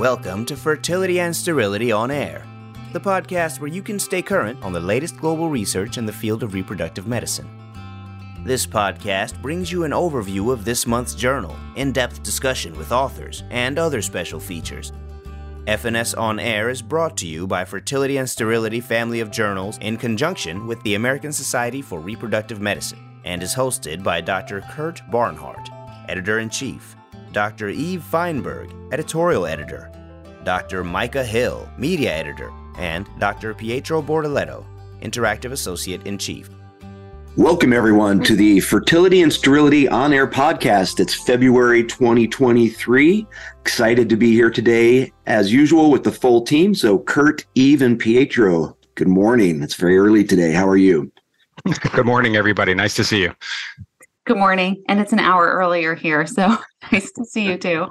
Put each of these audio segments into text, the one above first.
Welcome to Fertility and Sterility on Air, the podcast where you can stay current on the latest global research in the field of reproductive medicine. This podcast brings you an overview of this month's journal, in depth discussion with authors, and other special features. FNS On Air is brought to you by Fertility and Sterility Family of Journals in conjunction with the American Society for Reproductive Medicine and is hosted by Dr. Kurt Barnhart, Editor in Chief, Dr. Eve Feinberg, Editorial Editor, Dr. Micah Hill, Media Editor, and Dr. Pietro Bortoletto, Interactive Associate in Chief. Welcome, everyone, to the Fertility and Sterility On Air podcast. It's February 2023. Excited to be here today, as usual, with the full team. So, Kurt, Eve, and Pietro, good morning. It's very early today. How are you? Good morning, everybody. Nice to see you. Good morning. And it's an hour earlier here. So nice to see you too.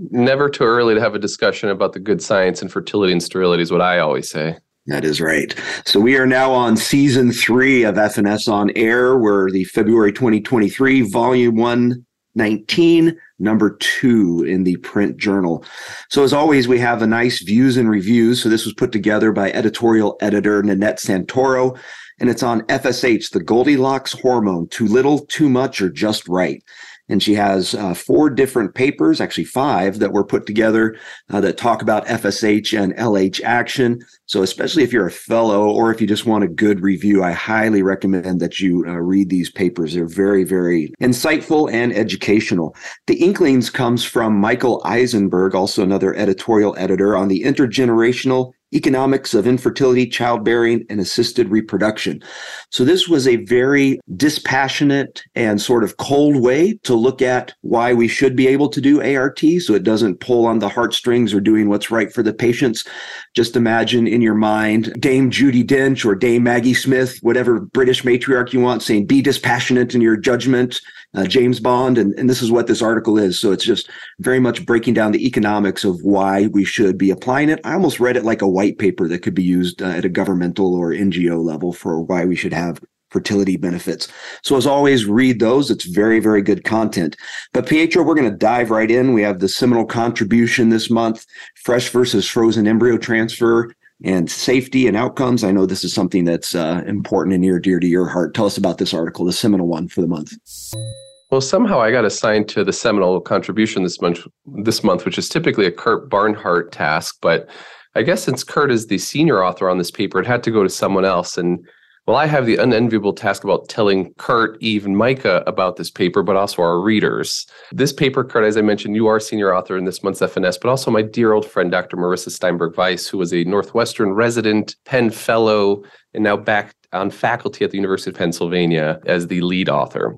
Never too early to have a discussion about the good science and fertility and sterility, is what I always say. That is right. So we are now on season three of FNS on Air. We're the February 2023, volume 119, number two in the print journal. So as always, we have a nice views and reviews. So this was put together by editorial editor Nanette Santoro and it's on FSH, the Goldilocks hormone, too little, too much, or just right. And she has uh, four different papers, actually five, that were put together uh, that talk about FSH and LH action. So, especially if you're a fellow or if you just want a good review, I highly recommend that you uh, read these papers. They're very, very insightful and educational. The Inklings comes from Michael Eisenberg, also another editorial editor on the intergenerational economics of infertility, childbearing, and assisted reproduction. So this was a very dispassionate and sort of cold way to look at why we should be able to do ART so it doesn't pull on the heartstrings or doing what's right for the patients. Just imagine in your mind Dame Judi Dench or Dame Maggie Smith, whatever British matriarch you want, saying be dispassionate in your judgment uh, James Bond, and, and this is what this article is. So it's just very much breaking down the economics of why we should be applying it. I almost read it like a white paper that could be used uh, at a governmental or NGO level for why we should have fertility benefits. So as always, read those. It's very, very good content. But Pietro, we're going to dive right in. We have the seminal contribution this month, fresh versus frozen embryo transfer and safety and outcomes. I know this is something that's uh, important and near dear to your heart. Tell us about this article, the seminal one for the month. Well, somehow I got assigned to the seminal contribution this month, this month, which is typically a Kurt Barnhart task. But I guess since Kurt is the senior author on this paper, it had to go to someone else. And well, I have the unenviable task about telling Kurt, Eve, and Micah about this paper, but also our readers. This paper, Kurt, as I mentioned, you are senior author in this month's FNS, but also my dear old friend, Dr. Marissa Steinberg Weiss, who was a Northwestern resident, Penn Fellow, and now back on faculty at the University of Pennsylvania as the lead author.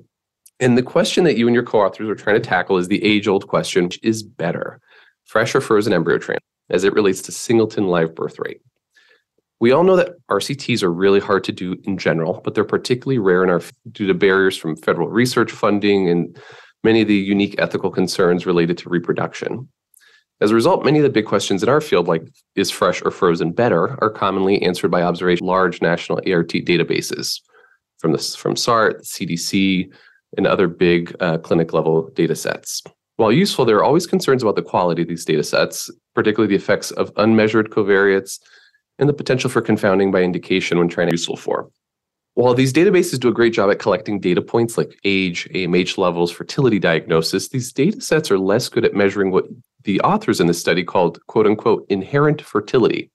And the question that you and your co authors are trying to tackle is the age old question which is better, fresh or frozen embryo transfer, as it relates to singleton live birth rate? We all know that RCTs are really hard to do in general, but they're particularly rare in our due to barriers from federal research funding and many of the unique ethical concerns related to reproduction. As a result, many of the big questions in our field, like is fresh or frozen better, are commonly answered by observation large national ART databases from the from SART, CDC, and other big uh, clinic level data sets. While useful, there are always concerns about the quality of these data sets, particularly the effects of unmeasured covariates and the potential for confounding by indication when trying to useful for. While these databases do a great job at collecting data points like age, AMH levels, fertility diagnosis, these data sets are less good at measuring what the authors in this study called quote unquote inherent fertility,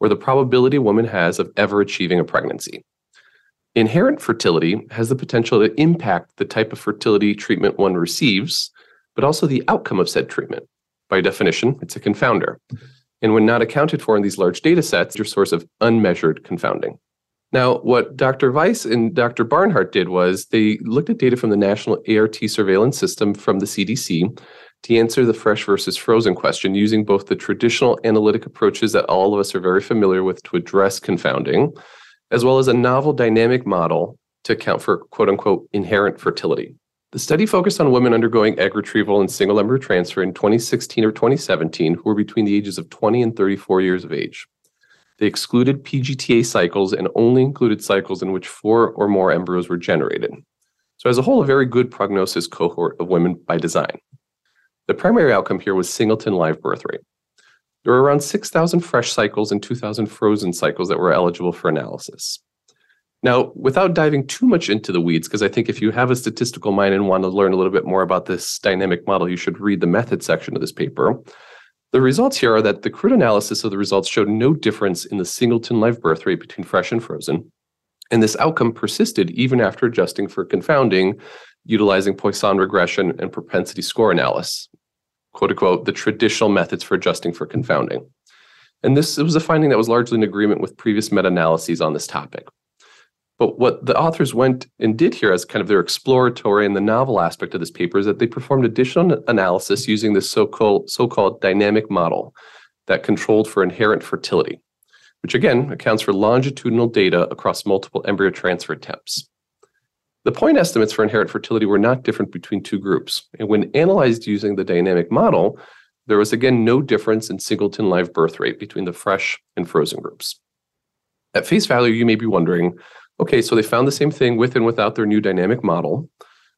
or the probability a woman has of ever achieving a pregnancy. Inherent fertility has the potential to impact the type of fertility treatment one receives, but also the outcome of said treatment. By definition, it's a confounder. And when not accounted for in these large data sets, your source of unmeasured confounding. Now, what Dr. Weiss and Dr. Barnhart did was they looked at data from the National ART Surveillance System from the CDC to answer the fresh versus frozen question using both the traditional analytic approaches that all of us are very familiar with to address confounding, as well as a novel dynamic model to account for quote unquote inherent fertility. The study focused on women undergoing egg retrieval and single embryo transfer in 2016 or 2017 who were between the ages of 20 and 34 years of age. They excluded PGTA cycles and only included cycles in which four or more embryos were generated. So, as a whole, a very good prognosis cohort of women by design. The primary outcome here was singleton live birth rate. there were around 6,000 fresh cycles and 2,000 frozen cycles that were eligible for analysis. Now, without diving too much into the weeds, because I think if you have a statistical mind and want to learn a little bit more about this dynamic model, you should read the method section of this paper. The results here are that the crude analysis of the results showed no difference in the singleton live birth rate between fresh and frozen. And this outcome persisted even after adjusting for confounding, utilizing Poisson regression and propensity score analysis, quote unquote, the traditional methods for adjusting for confounding. And this was a finding that was largely in agreement with previous meta analyses on this topic. But what the authors went and did here as kind of their exploratory and the novel aspect of this paper is that they performed additional analysis using this so-called, so-called dynamic model that controlled for inherent fertility, which again accounts for longitudinal data across multiple embryo transfer attempts. The point estimates for inherent fertility were not different between two groups. And when analyzed using the dynamic model, there was again no difference in singleton live birth rate between the fresh and frozen groups. At face value, you may be wondering okay, so they found the same thing with and without their new dynamic model.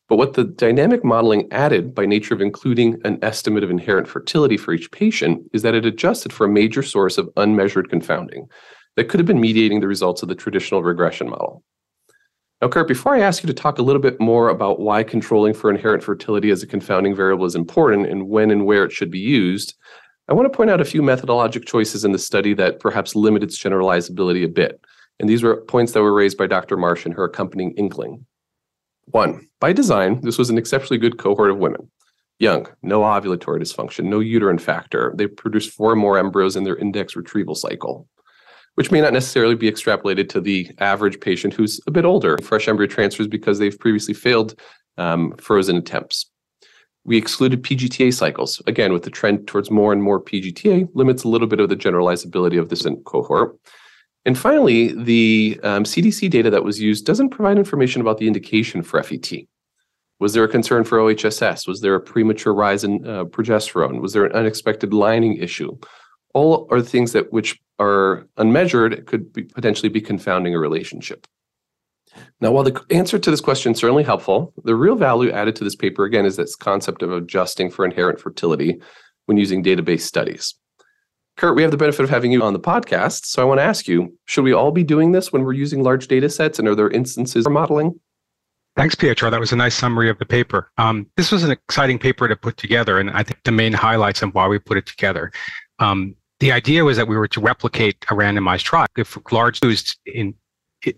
But what the dynamic modeling added by nature of including an estimate of inherent fertility for each patient is that it adjusted for a major source of unmeasured confounding that could have been mediating the results of the traditional regression model. Now, Kurt, before I ask you to talk a little bit more about why controlling for inherent fertility as a confounding variable is important and when and where it should be used, I want to point out a few methodologic choices in the study that perhaps limit its generalizability a bit. And these were points that were raised by Dr. Marsh and her accompanying inkling. One, by design, this was an exceptionally good cohort of women. Young, no ovulatory dysfunction, no uterine factor. They produced four more embryos in their index retrieval cycle, which may not necessarily be extrapolated to the average patient who's a bit older. Fresh embryo transfers because they've previously failed um, frozen attempts. We excluded PGTA cycles. Again, with the trend towards more and more PGTA, limits a little bit of the generalizability of this cohort. And finally, the um, CDC data that was used doesn't provide information about the indication for FET. Was there a concern for OHSS? Was there a premature rise in uh, progesterone? Was there an unexpected lining issue? All are things that which are unmeasured could be, potentially be confounding a relationship. Now, while the answer to this question is certainly helpful, the real value added to this paper again is this concept of adjusting for inherent fertility when using database studies. Kurt, we have the benefit of having you on the podcast. So I want to ask you should we all be doing this when we're using large data sets? And are there instances for modeling? Thanks, Pietro. That was a nice summary of the paper. Um, this was an exciting paper to put together, and I think the main highlights and why we put it together. Um, the idea was that we were to replicate a randomized trial if large used in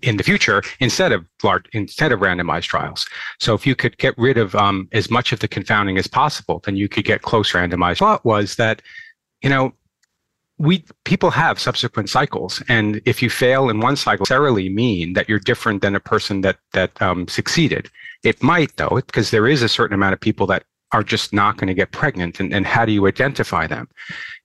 in the future instead of large instead of randomized trials. So if you could get rid of um, as much of the confounding as possible, then you could get close randomized. Thought was that you know we people have subsequent cycles. And if you fail in one cycle necessarily mean that you're different than a person that that um, succeeded. It might though because there is a certain amount of people that are just not going to get pregnant. And, and how do you identify them?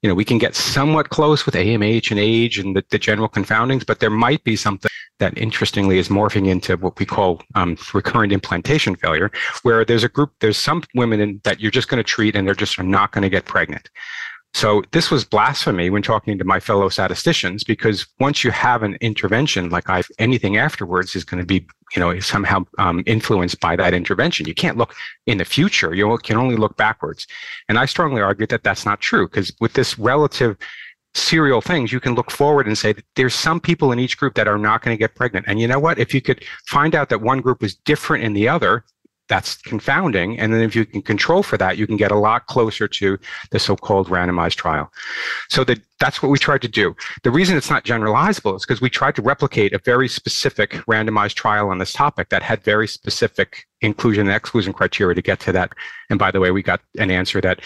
You know we can get somewhat close with amh and age and the, the general confoundings but there might be something that interestingly is morphing into what we call um, recurrent implantation failure where there's a group there's some women in, that you're just going to treat and they're just not going to get pregnant so this was blasphemy when talking to my fellow statisticians, because once you have an intervention, like I, anything afterwards is going to be, you know, somehow um, influenced by that intervention. You can't look in the future; you can only look backwards. And I strongly argue that that's not true, because with this relative serial things, you can look forward and say there's some people in each group that are not going to get pregnant. And you know what? If you could find out that one group is different in the other, that's confounding. And then if you can control for that, you can get a lot closer to the so-called randomized trial. So that that's what we tried to do. The reason it's not generalizable is because we tried to replicate a very specific randomized trial on this topic that had very specific inclusion and exclusion criteria to get to that. And by the way, we got an answer that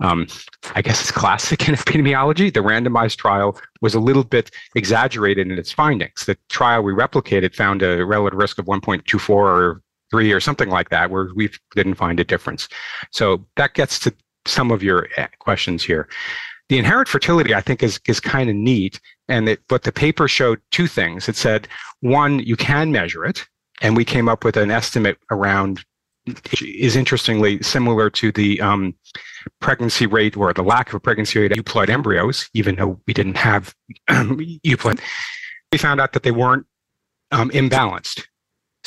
um, I guess it's classic in epidemiology. The randomized trial was a little bit exaggerated in its findings. The trial we replicated found a relative risk of 1.24 or three or something like that, where we didn't find a difference. So that gets to some of your eh, questions here. The inherent fertility, I think, is is kind of neat. And it, but the paper showed two things. It said one, you can measure it, and we came up with an estimate around is interestingly similar to the um, pregnancy rate or the lack of a pregnancy rate of euploid embryos, even though we didn't have euploid. We found out that they weren't um, imbalanced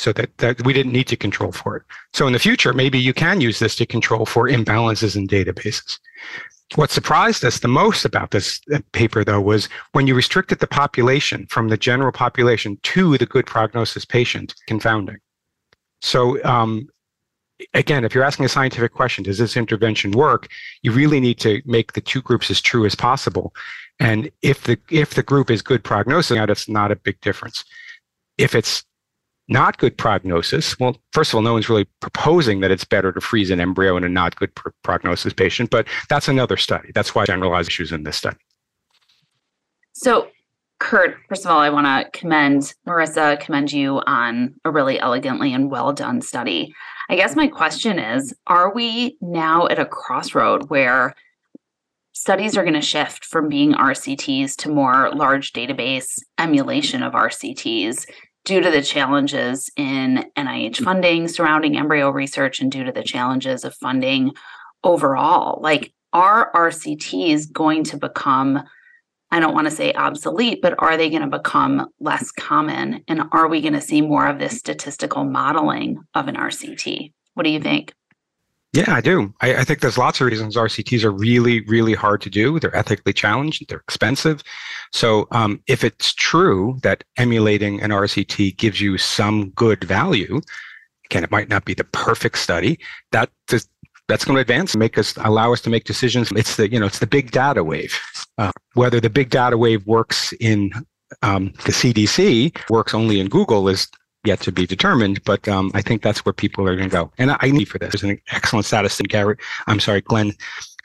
so that, that we didn't need to control for it. So in the future, maybe you can use this to control for imbalances in databases. what surprised us the most about this uh, paper, though, was when you restricted the population from the general population to the good prognosis patient, confounding. So, um, again, if you're asking a scientific question, does this intervention work? You really need to make the two groups as true as possible. And if the if the group is good prognosis, that's not a big difference. If it's not good prognosis, well, first of all, no one's really proposing that it's better to freeze an embryo in a not good pr- prognosis patient, but that's another study. That's why generalized issues in this study. So, Kurt, first of all, I want to commend Marissa, commend you on a really elegantly and well done study. I guess my question is Are we now at a crossroad where studies are going to shift from being RCTs to more large database emulation of RCTs due to the challenges in NIH mm. funding surrounding embryo research and due to the challenges of funding overall. Like, are RCTs going to become, I don't want to say obsolete, but are they going to become less common? And are we going to see more of this statistical modeling of an RCT? What do you think? Yeah, I do. I, I, think there's lots of reasons RCTs are really, really hard to do. They're ethically challenged. They're expensive. So um, if it's true that emulating an RCT gives you some good value, again, it might not be the perfect study. That that's going to advance and make us allow us to make decisions. It's the you know it's the big data wave. Uh, whether the big data wave works in um, the CDC works only in Google is yet to be determined, but um, I think that's where people are going to go. And I need for this. There's an excellent statistician, I'm sorry, Glen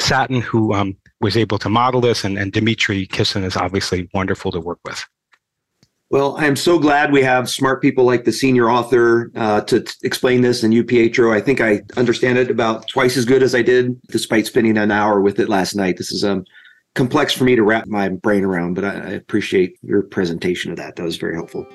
Satten, who um, was able to model this, and, and Dmitry Kissin is obviously wonderful to work with. Well, I'm so glad we have smart people like the senior author uh, to t- explain this. And you, Pietro, I think I understand it about twice as good as I did, despite spending an hour with it last night. This is um, complex for me to wrap my brain around, but I, I appreciate your presentation of that. That was very helpful.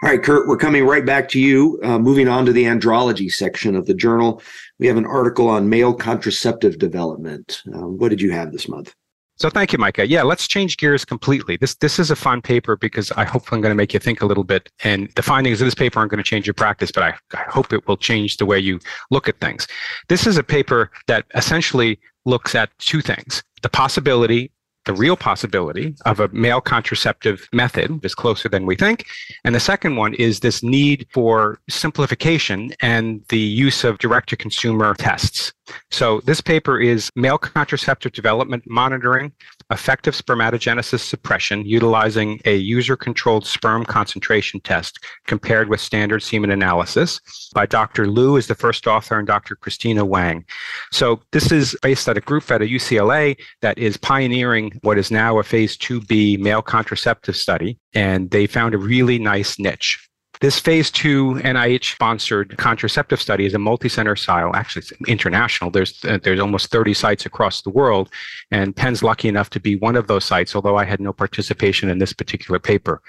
All right, Kurt, we're coming right back to you. Uh, moving on to the andrology section of the journal, we have an article on male contraceptive development. Um, what did you have this month? So thank you, Micah. Yeah, let's change gears completely. This this is a fun paper because I hope I'm going to make you think a little bit. And the findings of this paper aren't going to change your practice, but I, I hope it will change the way you look at things. This is a paper that essentially looks at two things: the possibility the real possibility of a male contraceptive method is closer than we think. And the second one is this need for simplification and the use of direct to consumer tests. So this paper is male contraceptive development monitoring effective spermatogenesis suppression utilizing a user controlled sperm concentration test compared with standard semen analysis by Dr. Liu is the first author and Dr. Christina Wang. So this is based at a group at a UCLA that is pioneering what is now a phase 2B male contraceptive study. And they found a really nice niche. This phase two NIH sponsored contraceptive study is a multi-center style, actually it's international. There's uh, there's almost 30 sites across the world, and Penn's lucky enough to be one of those sites, although I had no participation in this particular paper.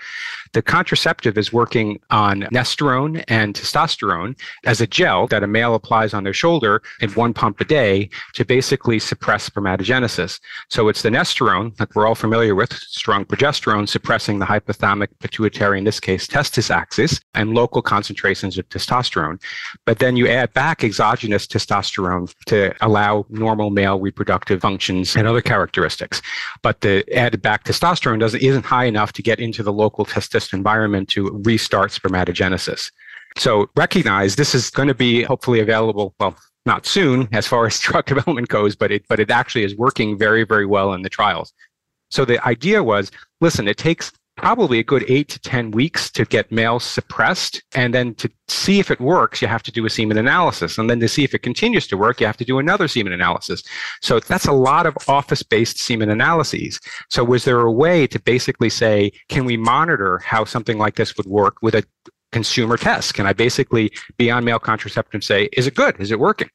The contraceptive is working on Nestorone and testosterone as a gel that a male applies on their shoulder in one pump a day to basically suppress spermatogenesis. So it's the Nestorone that we're all familiar with, strong progesterone suppressing the hypothalamic pituitary, in this case, testis axis and local concentrations of testosterone. But then you add back exogenous testosterone to allow normal male reproductive functions and other characteristics. But the added back testosterone doesn't isn't high enough to get into the local testis environment to restart spermatogenesis. So recognize this is going to be hopefully available. Well, not soon as far as drug development goes, but it but it actually is working very very well in the trials. So the idea was, listen, it takes probably a good eight to 10 weeks to get males suppressed. And then to see if it works, you have to do a semen analysis. And then to see if it continues to work, you have to do another semen analysis. So that's a lot of office based semen analyses. So, was there a way to basically say, can we monitor how something like this would work with a consumer test? Can I basically be on male contraceptive and say, is it good? Is it working?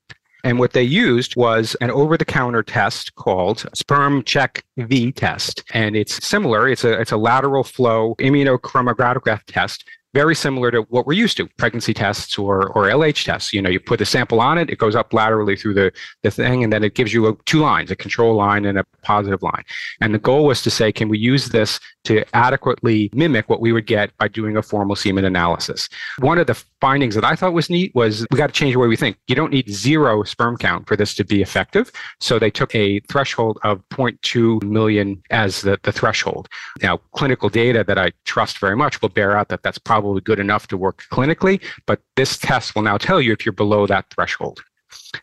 And what they used was an over the counter test called Sperm Check V test. And it's similar, it's a, it's a lateral flow immunochromatograph test very similar to what we're used to pregnancy tests or, or LH tests. You know, you put the sample on it, it goes up laterally through the, the thing, and then it gives you a, two lines, a control line and a positive line. And the goal was to say, can we use this to adequately mimic what we would get by doing a formal semen analysis? One of the findings that I thought was neat was we got to change the way we think. You don't need zero sperm count for this to be effective. So they took a threshold of 0.2 million as the, the threshold. Now, clinical data that I trust very much will bear out that that's probably good enough to work clinically, but this test will now tell you if you're below that threshold.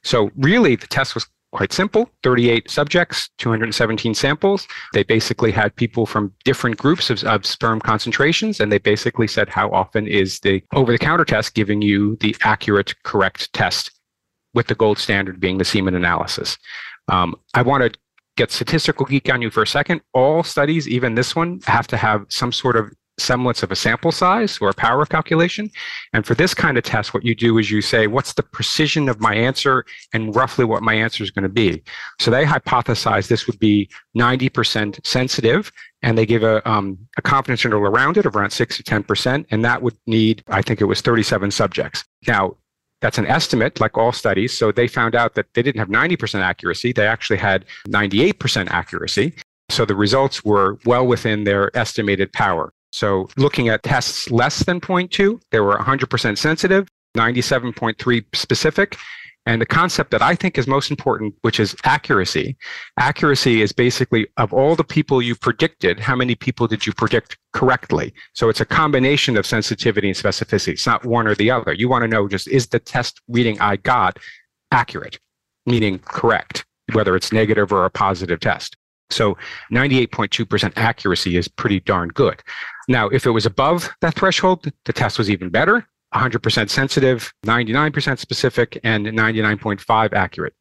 So really, the test was quite simple 38 subjects 217 samples. They basically had people from different groups of, of sperm concentrations and they basically said how often is the over the counter test giving you the accurate correct test? With the gold standard being the semen analysis. Um, i want to get statistical geek on you for a second. All studies even this one have to have some sort of semblance of a sample size or a power calculation. And for this kind of test, what you do is you say, what's the precision of my answer and roughly what my answer is going to be. So they hypothesize this would be 90% sensitive and they give a, um, a confidence interval around it of around 6 to 10%. And that would need, I think it was 37 subjects. Now, that's an estimate, like all studies. So they found out that they didn't have 90% accuracy. They actually had 98% accuracy. So the results were well within their estimated power. So looking at tests less than 0.2, they were 100% sensitive, 97.3 specific. And the concept that I think is most important, which is accuracy. Accuracy is basically of all the people you predicted, how many people did you predict correctly? So it's a combination of sensitivity and specificity. It's not one or the other. You want to know just is the test reading I got accurate, meaning correct, whether it's negative or a positive test. So 98.2% accuracy is pretty darn good. Now, if it was above that threshold, the test was even better 100% sensitive, 99% specific, and 99.5 accurate.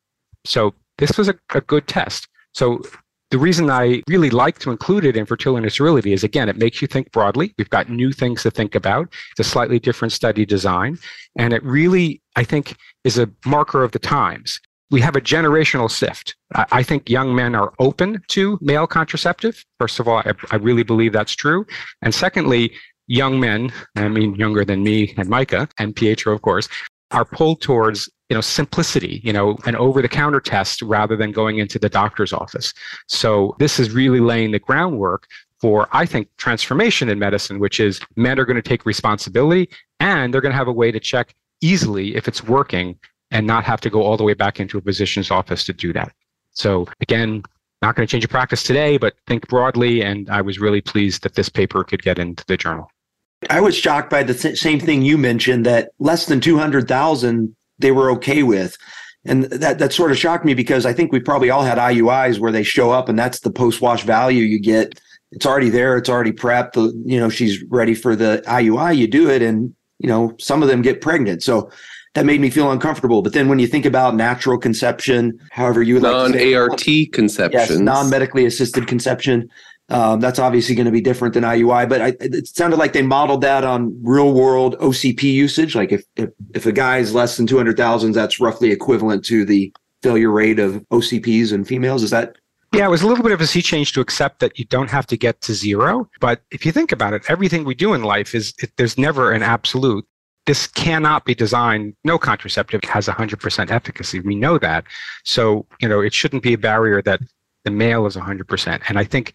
So this was a, a good test. So the reason I really like to include it in fertility and sterility is again, it makes you think broadly. We've got new things to think about. It's a slightly different study design. And it really, I think, is a marker of the times we have a generational shift. I think young men are open to male contraceptive. First of all, I, I, really believe that's true. And secondly, young men, I mean younger than me and Micah and Pietro, of course, are pulled towards you know simplicity, you know, an over-the-counter test rather than going into the doctor's office. So this is really laying the groundwork for, I think, transformation in medicine, which is men are going to take responsibility and they're going to have a way to check easily if it's working and not have to go all the way back into a physician's office to do that. So again, not going to change your practice today, but think broadly. And I was really pleased that this paper could get into the journal. I was shocked by the same thing you mentioned that less than 200,000 they were okay with. And that, that sort of shocked me because I think we probably all had IUIs where they show up and that's the post wash value you get. It's already there. It's already prepped. The, you know, she's ready for the IUI. You do it and, you know, some of them get pregnant. So that made me feel uncomfortable. But then when you think about natural conception, however you would non ART conception, yes, non medically assisted conception, um, that's obviously going to be different than IUI. But I, it sounded like they modeled that on real world OCP usage. Like if if, if a guy is less than two hundred thousand, that's roughly equivalent to the failure rate of OCPs in females. Is that yeah, it was a little bit of a sea change to accept that you don't have to get to zero. But if you think about it, everything we do in life is it, there's never an absolute this cannot be designed no contraceptive has 100% efficacy. We know that. So you know it shouldn't be a barrier that the male is 100% and i think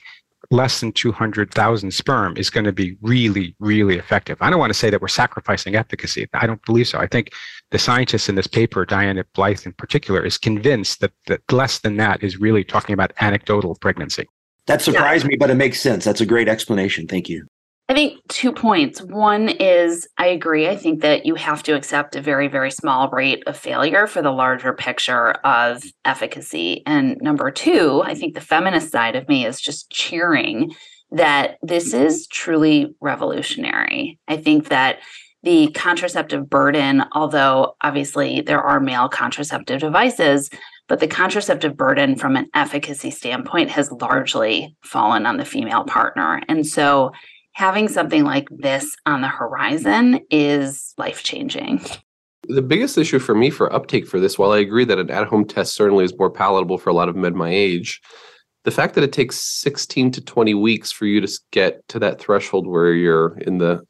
less than 200,000 sperm is going to be really really effective. I don't want to say that we're sacrificing efficacy. I don't believe so. I think the scientists in this paper diana blithe in particular is convinced that, that less than that is really talking about anecdotal pregnancy. That surprised yeah. me but it makes sense. That's a great explanation. Thank you I think two points. One is I agree. I think that you have to accept a very, very small rate of failure for the larger picture of efficacy. And number two, I think the feminist side of me is just cheering that this is truly revolutionary. I think that the contraceptive burden, although obviously there are male contraceptive devices, but the contraceptive burden from an efficacy standpoint has largely fallen on the female partner. And so having something like this on the horizon is life changing. The biggest issue for me for uptake for this, while I agree that an at home test certainly is more palatable for a lot of men my age, the fact that it takes 16 to 20 weeks for you to get to that threshold where you're in the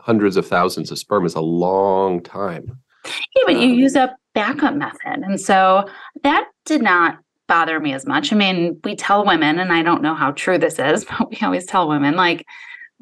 hundreds of thousands of sperm is a long time. Yeah, but you um, use a backup method. And so that did not bother me as much. I mean, we tell women, and I don't know how true this is, but we always tell women like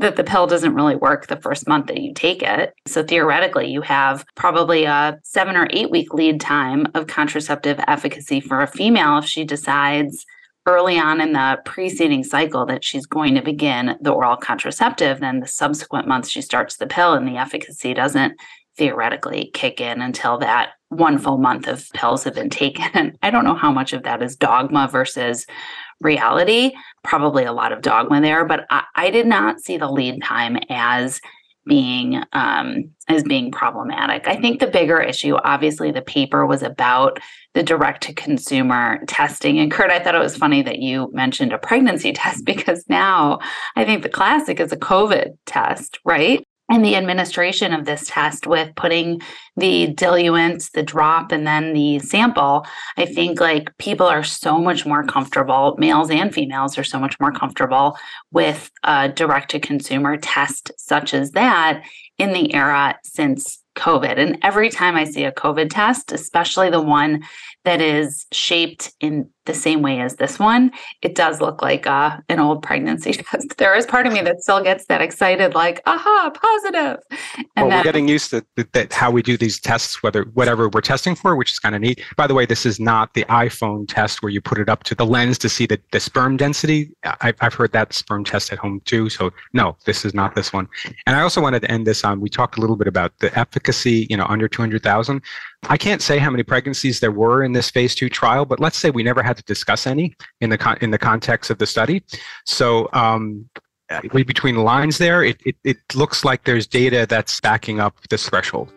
that the pill doesn't really work the first month that you take it. So theoretically, you have probably a seven or eight week lead time of contraceptive efficacy for a female if she decides early on in the preceding cycle that she's going to begin the oral contraceptive, then the subsequent months she starts the pill and the efficacy doesn't theoretically kick in until that one full month of pills have been taken. I don't know how much of that is dogma versus reality. Probably a lot of dogma there, but I, I did not see the lead time as being um, as being problematic. I think the bigger issue, obviously, the paper was about the direct to consumer testing. And Kurt, I thought it was funny that you mentioned a pregnancy test because now I think the classic is a COVID test, right? And the administration of this test with putting the diluent, the drop, and then the sample, I think like people are so much more comfortable, males and females are so much more comfortable with a direct to consumer test such as that in the era since COVID. And every time I see a COVID test, especially the one that is shaped in the same way as this one, it does look like uh, an old pregnancy test. There is part of me that still gets that excited, like, aha, positive. And well, we're getting used to that, how we do these tests, whether whatever we're testing for, which is kind of neat. By the way, this is not the iPhone test where you put it up to the lens to see the, the sperm density. I've, I've heard that sperm test at home too. So no, this is not this one. And I also wanted to end this on, we talked a little bit about the efficacy, you know, under 200,000. I can't say how many pregnancies there were in this phase two trial, but let's say we never had to discuss any in the con- in the context of the study. So um, between the lines there, it, it, it looks like there's data that's backing up this threshold.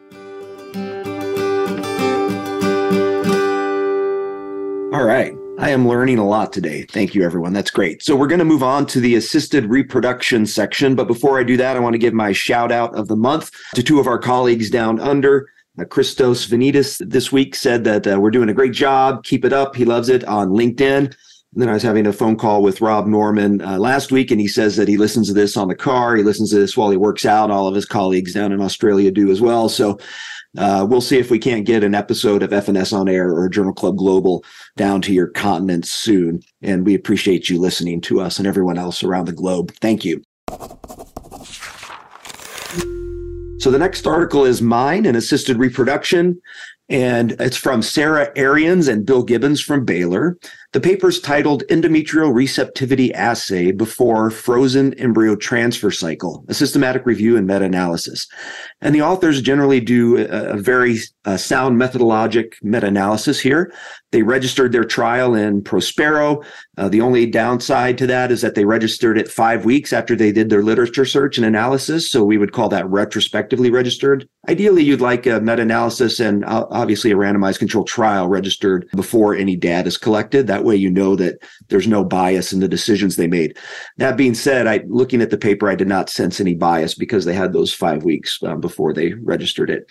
All right. I am learning a lot today. Thank you, everyone. That's great. So, we're going to move on to the assisted reproduction section. But before I do that, I want to give my shout out of the month to two of our colleagues down under. Uh, Christos Venetis this week said that uh, we're doing a great job. Keep it up. He loves it on LinkedIn. And then I was having a phone call with Rob Norman uh, last week, and he says that he listens to this on the car. He listens to this while he works out. All of his colleagues down in Australia do as well. So uh, we'll see if we can't get an episode of FNS on Air or Journal Club Global down to your continent soon. And we appreciate you listening to us and everyone else around the globe. Thank you. So the next article is mine in assisted reproduction, and it's from Sarah Arians and Bill Gibbons from Baylor. The paper is titled Endometrial Receptivity Assay Before Frozen Embryo Transfer Cycle, a systematic review and meta analysis. And the authors generally do a, a very uh, sound methodologic meta analysis here. They registered their trial in Prospero. Uh, the only downside to that is that they registered it five weeks after they did their literature search and analysis. So we would call that retrospectively registered. Ideally, you'd like a meta analysis and uh, obviously a randomized controlled trial registered before any data is collected. That way you know that there's no bias in the decisions they made. That being said, I looking at the paper, I did not sense any bias because they had those five weeks um, before they registered it.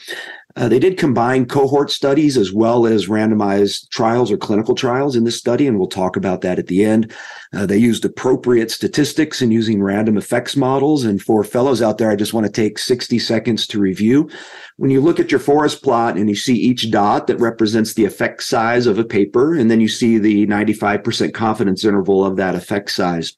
Uh, they did combine cohort studies as well as randomized trials or clinical trials in this study, and we'll talk about that at the end. Uh, they used appropriate statistics in using random effects models. And for fellows out there, I just want to take 60 seconds to review. When you look at your forest plot and you see each dot that represents the effect size of a paper, and then you see the 95% confidence interval of that effect size.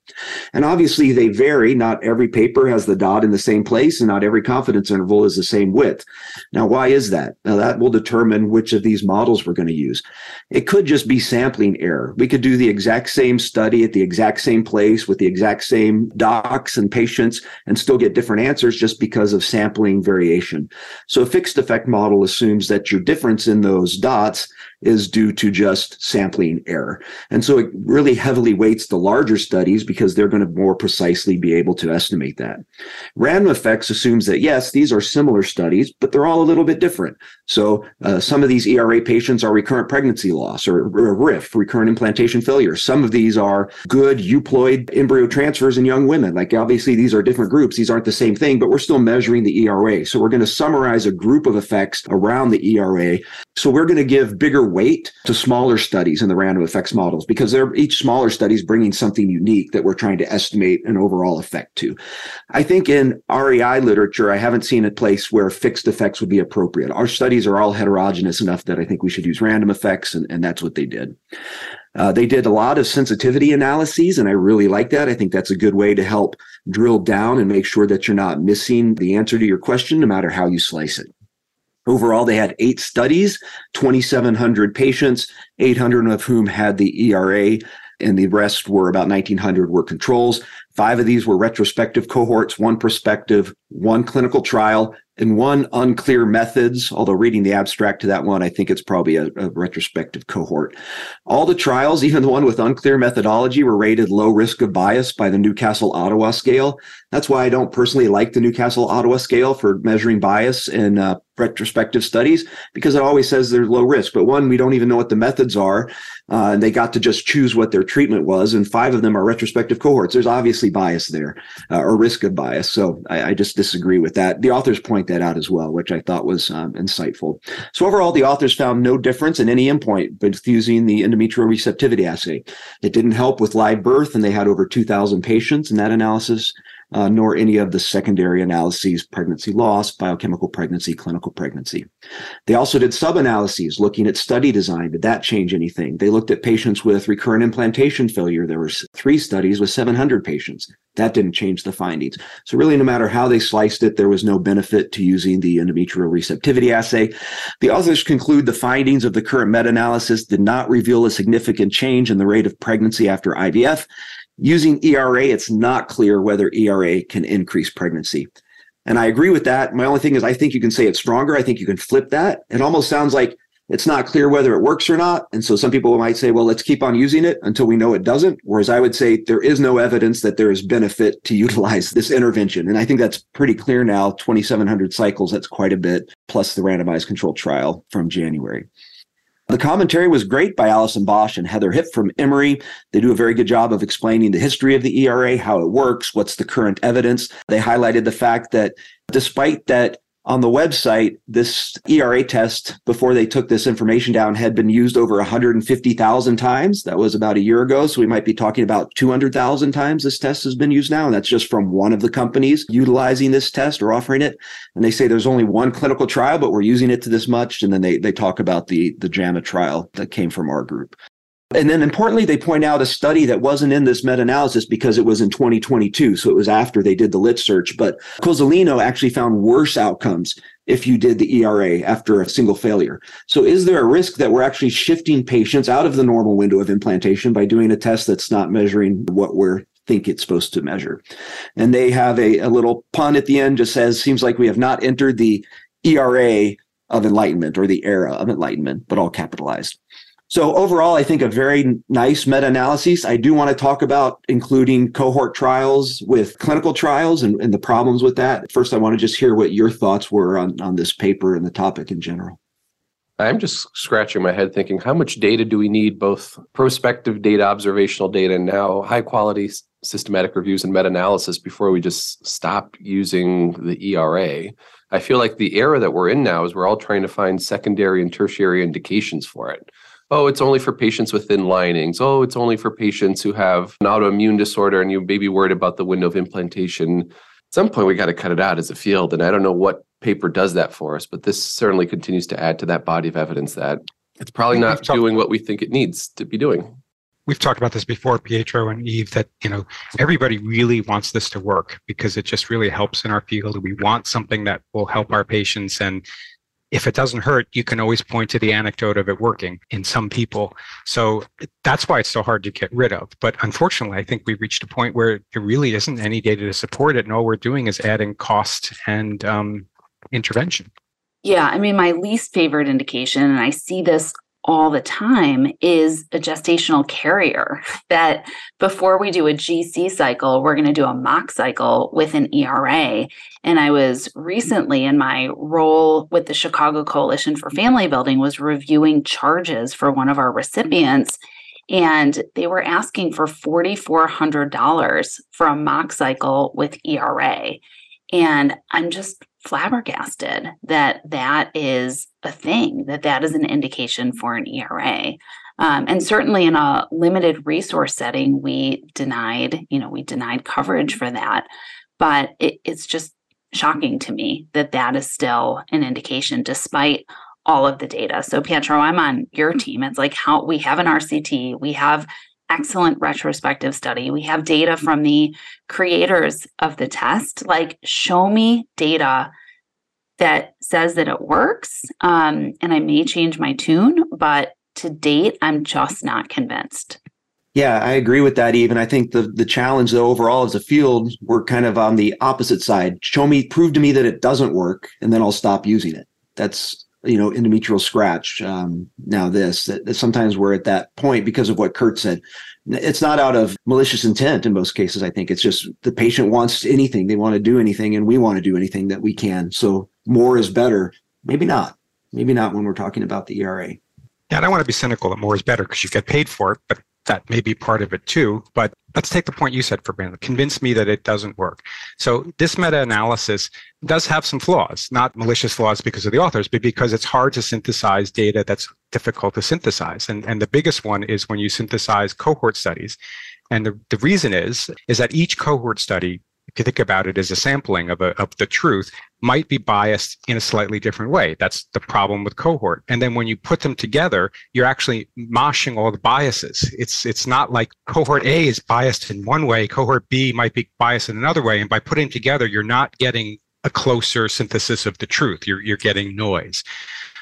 And obviously, they vary. Not every paper has the dot in the same place, and not every confidence interval is the same width. Now, why is is that? Now, that will determine which of these models we're going to use. It could just be sampling error. We could do the exact same study at the exact same place with the exact same docs and patients and still get different answers just because of sampling variation. So a fixed effect model assumes that your difference in those dots is due to just sampling error. And so it really heavily weights the larger studies because they're going to more precisely be able to estimate that. Random effects assumes that yes, these are similar studies, but they're all a little bit different. So uh, some of these ERA patients are recurrent pregnancy loss or, or RIF, recurrent implantation failure. Some of these are good euploid embryo transfers in young women. Like obviously these are different groups. These aren't the same thing, but we're still measuring the ERA. So we're going to summarize a group of effects around the ERA. So we're going to give bigger weight to smaller studies in the random effects models because they're each smaller study is bringing something unique that we're trying to estimate an overall effect to. I think in REI literature, I haven't seen a place where fixed effects would be appropriate. Our studies are all heterogeneous enough that I think we should use random effects, and, and that's what they did. Uh, they did a lot of sensitivity analyses, and I really like that. I think that's a good way to help drill down and make sure that you're not missing the answer to your question, no matter how you slice it. Overall, they had eight studies, 2,700 patients, 800 of whom had the ERA, and the rest were about 1,900 were controls. Five of these were retrospective cohorts, one prospective, one clinical trial, and one unclear methods. Although reading the abstract to that one, I think it's probably a, a, retrospective cohort. All the trials, even the one with unclear methodology, were rated low risk of bias by the Newcastle Ottawa scale. That's why I don't personally like the Newcastle Ottawa scale for measuring bias in uh, retrospective studies because it always says there's low risk. But one, we don't even know what the methods are. Uh, and they got to just choose what their treatment was. And five of them are retrospective cohorts. There's obviously bias there uh, or risk of bias. So I, I, just disagree with that. The authors point that out as well, which I thought was um, insightful. So overall, the authors found no difference in any endpoint but using the endometrial receptivity assay. It didn't help with live birth, and they had over 2,000 patients in that analysis uh, nor any of the secondary analyses, pregnancy loss, biochemical pregnancy, clinical pregnancy. They also did sub-analyses looking at study design. Did that change anything? They looked at patients with recurrent implantation failure. There were three studies with 700 patients. That didn't change the findings. So really, no matter how they sliced it, there was no benefit to using the endometrial receptivity assay. The authors conclude the findings of the current meta-analysis did not reveal a significant change in the rate of pregnancy after IVF Using ERA, it's not clear whether ERA can increase pregnancy. And I agree with that. My only thing is, I think you can say it's stronger. I think you can flip that. It almost sounds like it's not clear whether it works or not. And so some people might say, well, let's keep on using it until we know it doesn't. Whereas I would say there is no evidence that there is benefit to utilize this intervention. And I think that's pretty clear now. 2,700 cycles, that's quite a bit, plus the randomized controlled trial from January. The commentary was great by Allison Bosch and Heather Hipp from Emory. They do a very good job of explaining the history of the ERA, how it works, what's the current evidence. They highlighted the fact that despite that on the website, this ERA test, before they took this information down, had been used over 150,000 times. That was about a year ago. So we might be talking about 200,000 times this test has been used now. And that's just from one of the companies utilizing this test or offering it. And they say there's only one clinical trial, but we're using it to this much. And then they, they talk about the, the JAMA trial that came from our group. And then importantly, they point out a study that wasn't in this meta analysis because it was in 2022. So it was after they did the lit search. But Cozzolino actually found worse outcomes if you did the ERA after a single failure. So is there a risk that we're actually shifting patients out of the normal window of implantation by doing a test that's not measuring what we're think it's supposed to measure. And they have a, a little pun at the end just says, seems like we have not entered the ERA of enlightenment or the era of enlightenment, but all capitalized. So overall, I think a very nice meta-analysis. I do want to talk about including cohort trials with clinical trials and, and the problems with that. First, I want to just hear what your thoughts were on, on this paper and the topic in general. I'm just scratching my head thinking, how much data do we need, both prospective data, observational data, and now high quality systematic reviews and meta analysis before we just stop using the ERA? I feel like the era that we're in now is we're all trying to find secondary and tertiary indications for it oh, it's only for patients with thin linings. Oh, it's only for patients who have an autoimmune disorder and you may be worried about the window of implantation. At some point, we got to cut it out as a field. And I don't know what paper does that for us, but this certainly continues to add to that body of evidence that it's probably not doing what we think it needs to be doing. We've talked about this before, Pietro and Eve, that you know everybody really wants this to work because it just really helps in our field. We want something that will help our patients, and if it doesn't hurt, you can always point to the anecdote of it working in some people. So that's why it's so hard to get rid of. But unfortunately, I think we've reached a point where there really isn't any data to support it. And all we're doing is adding cost and um, intervention. Yeah. I mean, my least favorite indication, and I see this all the time is a gestational carrier that before we do a GC cycle, we're going to do a mock cycle with an ERA. And I was recently in my role with the Chicago Coalition for Family Building was reviewing charges for one of our recipients and they were asking for $4400 for a mock cycle with ERA. And I'm just flabbergasted that that is a thing, that that is an indication for an ERA. Um, and certainly in a limited resource setting, we denied, you know, we denied coverage for that. But it, it's just shocking to me that that is still an indication despite all of the data. So Pietro, I'm on your team. It's like how we have an RCT, we have excellent retrospective study. We have data from the creators of the test. Like, show me data that says that it works. Um, and I may change my tune, but to date, I'm just not convinced. Yeah, I agree with that, Eve. And I think the the challenge though overall as a field, we're kind of on the opposite side. Show me, prove to me that it doesn't work, and then I'll stop using it. That's you know endometrial scratch um, now this that, that, sometimes we're at that point because of what kurt said it's not out of malicious intent in most cases i think it's just the patient wants anything they want to do anything and we want to do anything that we can so more is better maybe not maybe not when we're talking about the era yeah i don't want to be cynical that more is better because you get paid for it but that may be part of it too. But let's take the point you said for granted. Convince me that it doesn't work. So this meta-analysis does have some flaws, not malicious flaws because of the authors, but because it's hard to synthesize data that's difficult to synthesize. And, and the biggest one is when you synthesize cohort studies. And the, the reason is, is that each cohort study if you think about it as a sampling of, a, of the truth, might be biased in a slightly different way. That's the problem with cohort. And then when you put them together, you're actually moshing all the biases. It's it's not like cohort A is biased in one way, cohort B might be biased in another way. And by putting together, you're not getting a closer synthesis of the truth. You're you're getting noise.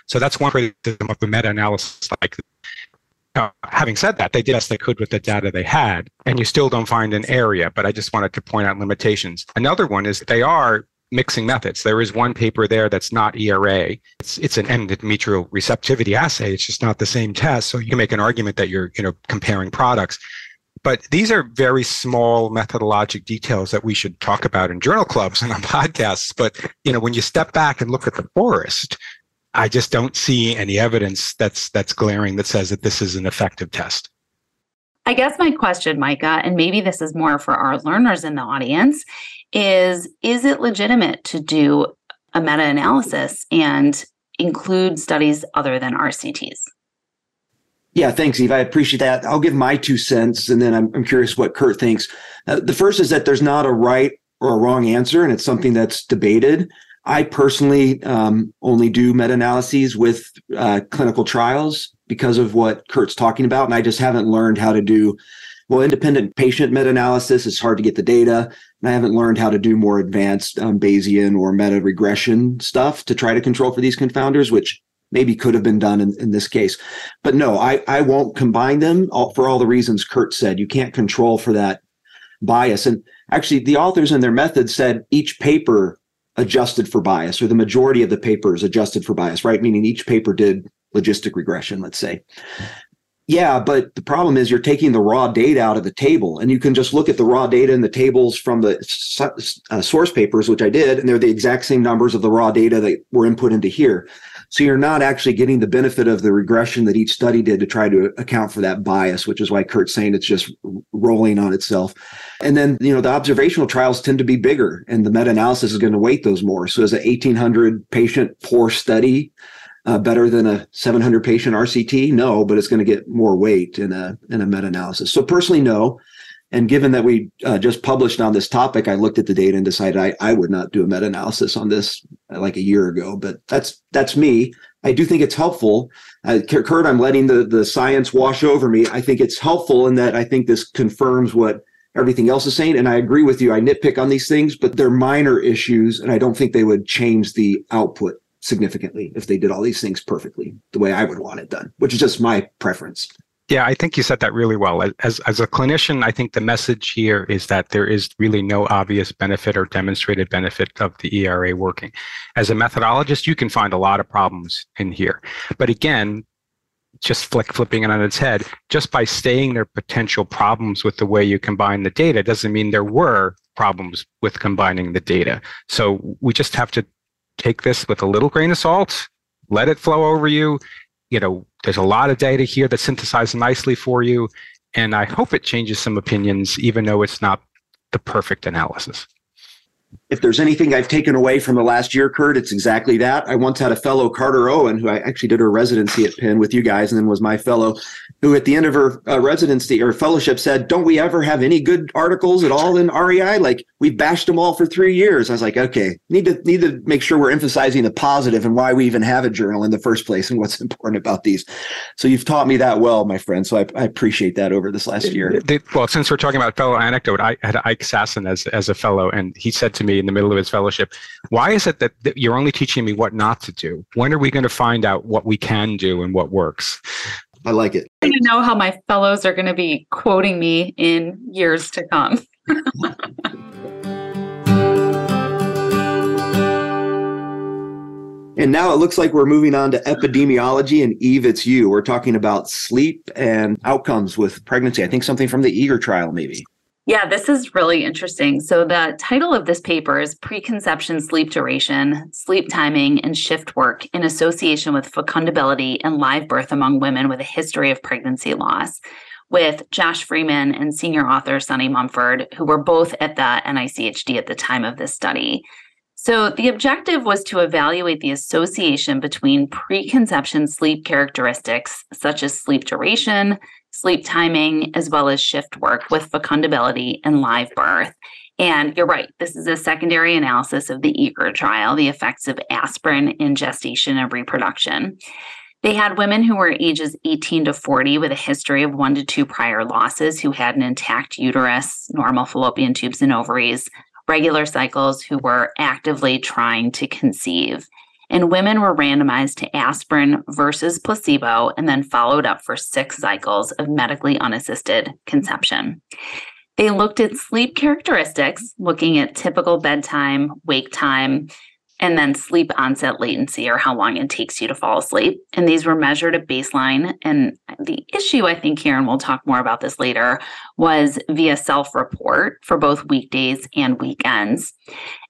So that's one criticism of the meta-analysis like uh, having said that, they did best they could with the data they had, and you still don't find an area. But I just wanted to point out limitations. Another one is they are mixing methods. There is one paper there that's not ERA. It's it's an endometrial receptivity assay. It's just not the same test. So you can make an argument that you're you know comparing products. But these are very small methodologic details that we should talk about in journal clubs and on podcasts. But you know, when you step back and look at the forest, I just don't see any evidence that's that's glaring that says that this is an effective test. I guess my question, Micah, and maybe this is more for our learners in the audience, is is it legitimate to do a meta-analysis and include studies other than RCTs? Yeah, thanks, Eve. I appreciate that. I'll give my two cents, and then I'm, I'm curious what Kurt thinks. Uh, the first is that there's not a right or a wrong answer, and it's something that's debated. I personally um, only do meta analyses with uh, clinical trials because of what Kurt's talking about. And I just haven't learned how to do, well, independent patient meta analysis. It's hard to get the data. And I haven't learned how to do more advanced um, Bayesian or meta regression stuff to try to control for these confounders, which maybe could have been done in, in this case. But no, I, I won't combine them all, for all the reasons Kurt said. You can't control for that bias. And actually, the authors and their methods said each paper adjusted for bias, or the majority of the papers adjusted for bias, right? Meaning each paper did logistic regression, let's say. Yeah, but the problem is you're taking the raw data out of the table, and you can just look at the raw data in the tables from the uh, source papers, which I did, and they're the exact same numbers of the raw data that were input into here. So you're not actually getting the benefit of the regression that each study did to try to account for that bias, which is why Kurt's saying it's just rolling on itself. And then, you know, the observational trials tend to be bigger and the meta-analysis is going to weight those more. So as an 1800 patient poor study uh, better than a 700 patient RCT? No, but it's going to get more weight in a in a meta-analysis. So personally, no. And given that we uh, just published on this topic, I looked at the data and decided I, I would not do a meta-analysis on this uh, like a year ago. But that's that's me. I do think it's helpful. Uh, Kurt, I'm letting the the science wash over me. I think it's helpful in that I think this confirms what everything else is saying. And I agree with you. I nitpick on these things, but they're minor issues, and I don't think they would change the output significantly if they did all these things perfectly the way I would want it done, which is just my preference. Yeah, I think you said that really well. As as a clinician, I think the message here is that there is really no obvious benefit or demonstrated benefit of the ERA working. As a methodologist, you can find a lot of problems in here. But again, just flick flipping it on its head. Just by saying there potential problems with the way you combine the data doesn't mean there were problems with combining the data. So we just have to take this with a little grain of salt, let it flow over you. You know, there's a lot of data here that's synthesized nicely for you. And I hope it changes some opinions, even though it's not the perfect analysis if there's anything I've taken away from the last year, Kurt, it's exactly that. I once had a fellow, Carter Owen, who I actually did her residency at Penn with you guys and then was my fellow, who at the end of her uh, residency or fellowship said, Don't we ever have any good articles at all in REI? Like we've bashed them all for three years. I was like, okay, need to need to make sure we're emphasizing the positive and why we even have a journal in the first place and what's important about these. So you've taught me that well, my friend. So I, I appreciate that over this last year. Well, since we're talking about fellow anecdote, I had Ike Sasson as, as a fellow, and he said to me in the middle of his fellowship, why is it that, that you're only teaching me what not to do? When are we going to find out what we can do and what works? I like it. I know how my fellows are going to be quoting me in years to come. And now it looks like we're moving on to epidemiology. And Eve, it's you. We're talking about sleep and outcomes with pregnancy. I think something from the Eager trial, maybe. Yeah, this is really interesting. So, the title of this paper is Preconception Sleep Duration, Sleep Timing, and Shift Work in Association with Fecundability and Live Birth Among Women with a History of Pregnancy Loss, with Josh Freeman and senior author Sunni Mumford, who were both at the NICHD at the time of this study. So, the objective was to evaluate the association between preconception sleep characteristics, such as sleep duration, sleep timing, as well as shift work with fecundability and live birth. And you're right, this is a secondary analysis of the EAGER trial, the effects of aspirin in gestation and reproduction. They had women who were ages 18 to 40 with a history of one to two prior losses who had an intact uterus, normal fallopian tubes and ovaries, regular cycles who were actively trying to conceive and women were randomized to aspirin versus placebo and then followed up for six cycles of medically unassisted conception. They looked at sleep characteristics, looking at typical bedtime, wake time, and then sleep onset latency or how long it takes you to fall asleep. And these were measured at baseline. And the issue, I think, here, and we'll talk more about this later, was via self report for both weekdays and weekends.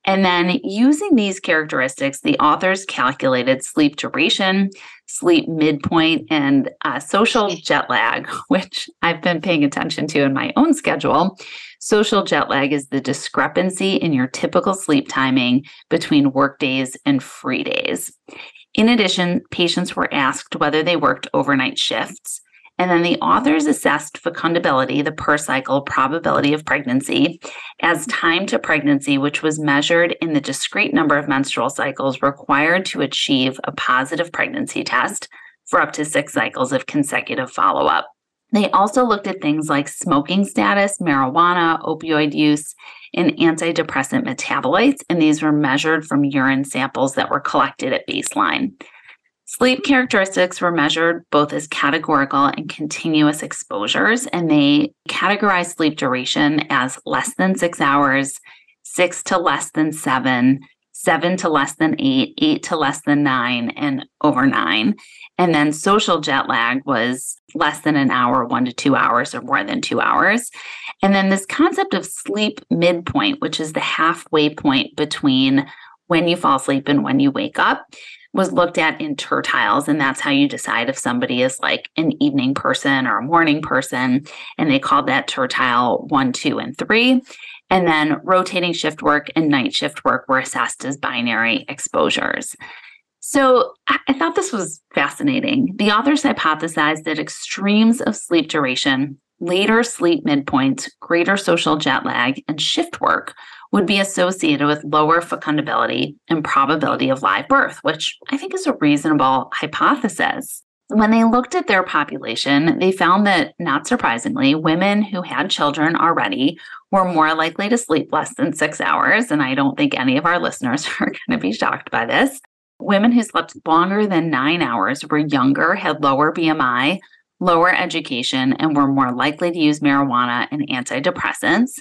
And then using these characteristics, the authors calculated sleep duration, sleep midpoint, and uh, social jet lag, which I've been paying attention to in my own schedule. Social jet lag is the discrepancy in your typical sleep timing between work days and free days. In addition, patients were asked whether they worked overnight shifts. And then the authors assessed fecundability, the per cycle probability of pregnancy, as time to pregnancy, which was measured in the discrete number of menstrual cycles required to achieve a positive pregnancy test for up to six cycles of consecutive follow up. They also looked at things like smoking status, marijuana, opioid use, and antidepressant metabolites, and these were measured from urine samples that were collected at baseline. Sleep characteristics were measured both as categorical and continuous exposures, and they categorized sleep duration as less than six hours, six to less than seven, seven to less than eight, eight to less than nine, and over nine. And then social jet lag was less than an hour, one to two hours, or more than two hours. And then this concept of sleep midpoint, which is the halfway point between when you fall asleep and when you wake up was looked at in tertiles. And that's how you decide if somebody is like an evening person or a morning person. And they called that tertile one, two, and three. And then rotating shift work and night shift work were assessed as binary exposures. So I thought this was fascinating. The authors hypothesized that extremes of sleep duration, later sleep midpoints, greater social jet lag, and shift work would be associated with lower fecundability and probability of live birth, which I think is a reasonable hypothesis. When they looked at their population, they found that, not surprisingly, women who had children already were more likely to sleep less than six hours. And I don't think any of our listeners are going to be shocked by this. Women who slept longer than nine hours were younger, had lower BMI, lower education, and were more likely to use marijuana and antidepressants.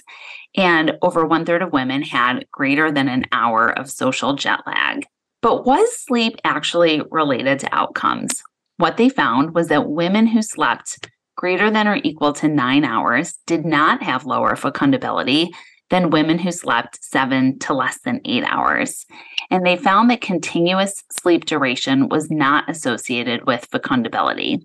And over one third of women had greater than an hour of social jet lag. But was sleep actually related to outcomes? what they found was that women who slept greater than or equal to nine hours did not have lower fecundability than women who slept seven to less than eight hours. And they found that continuous sleep duration was not associated with fecundability.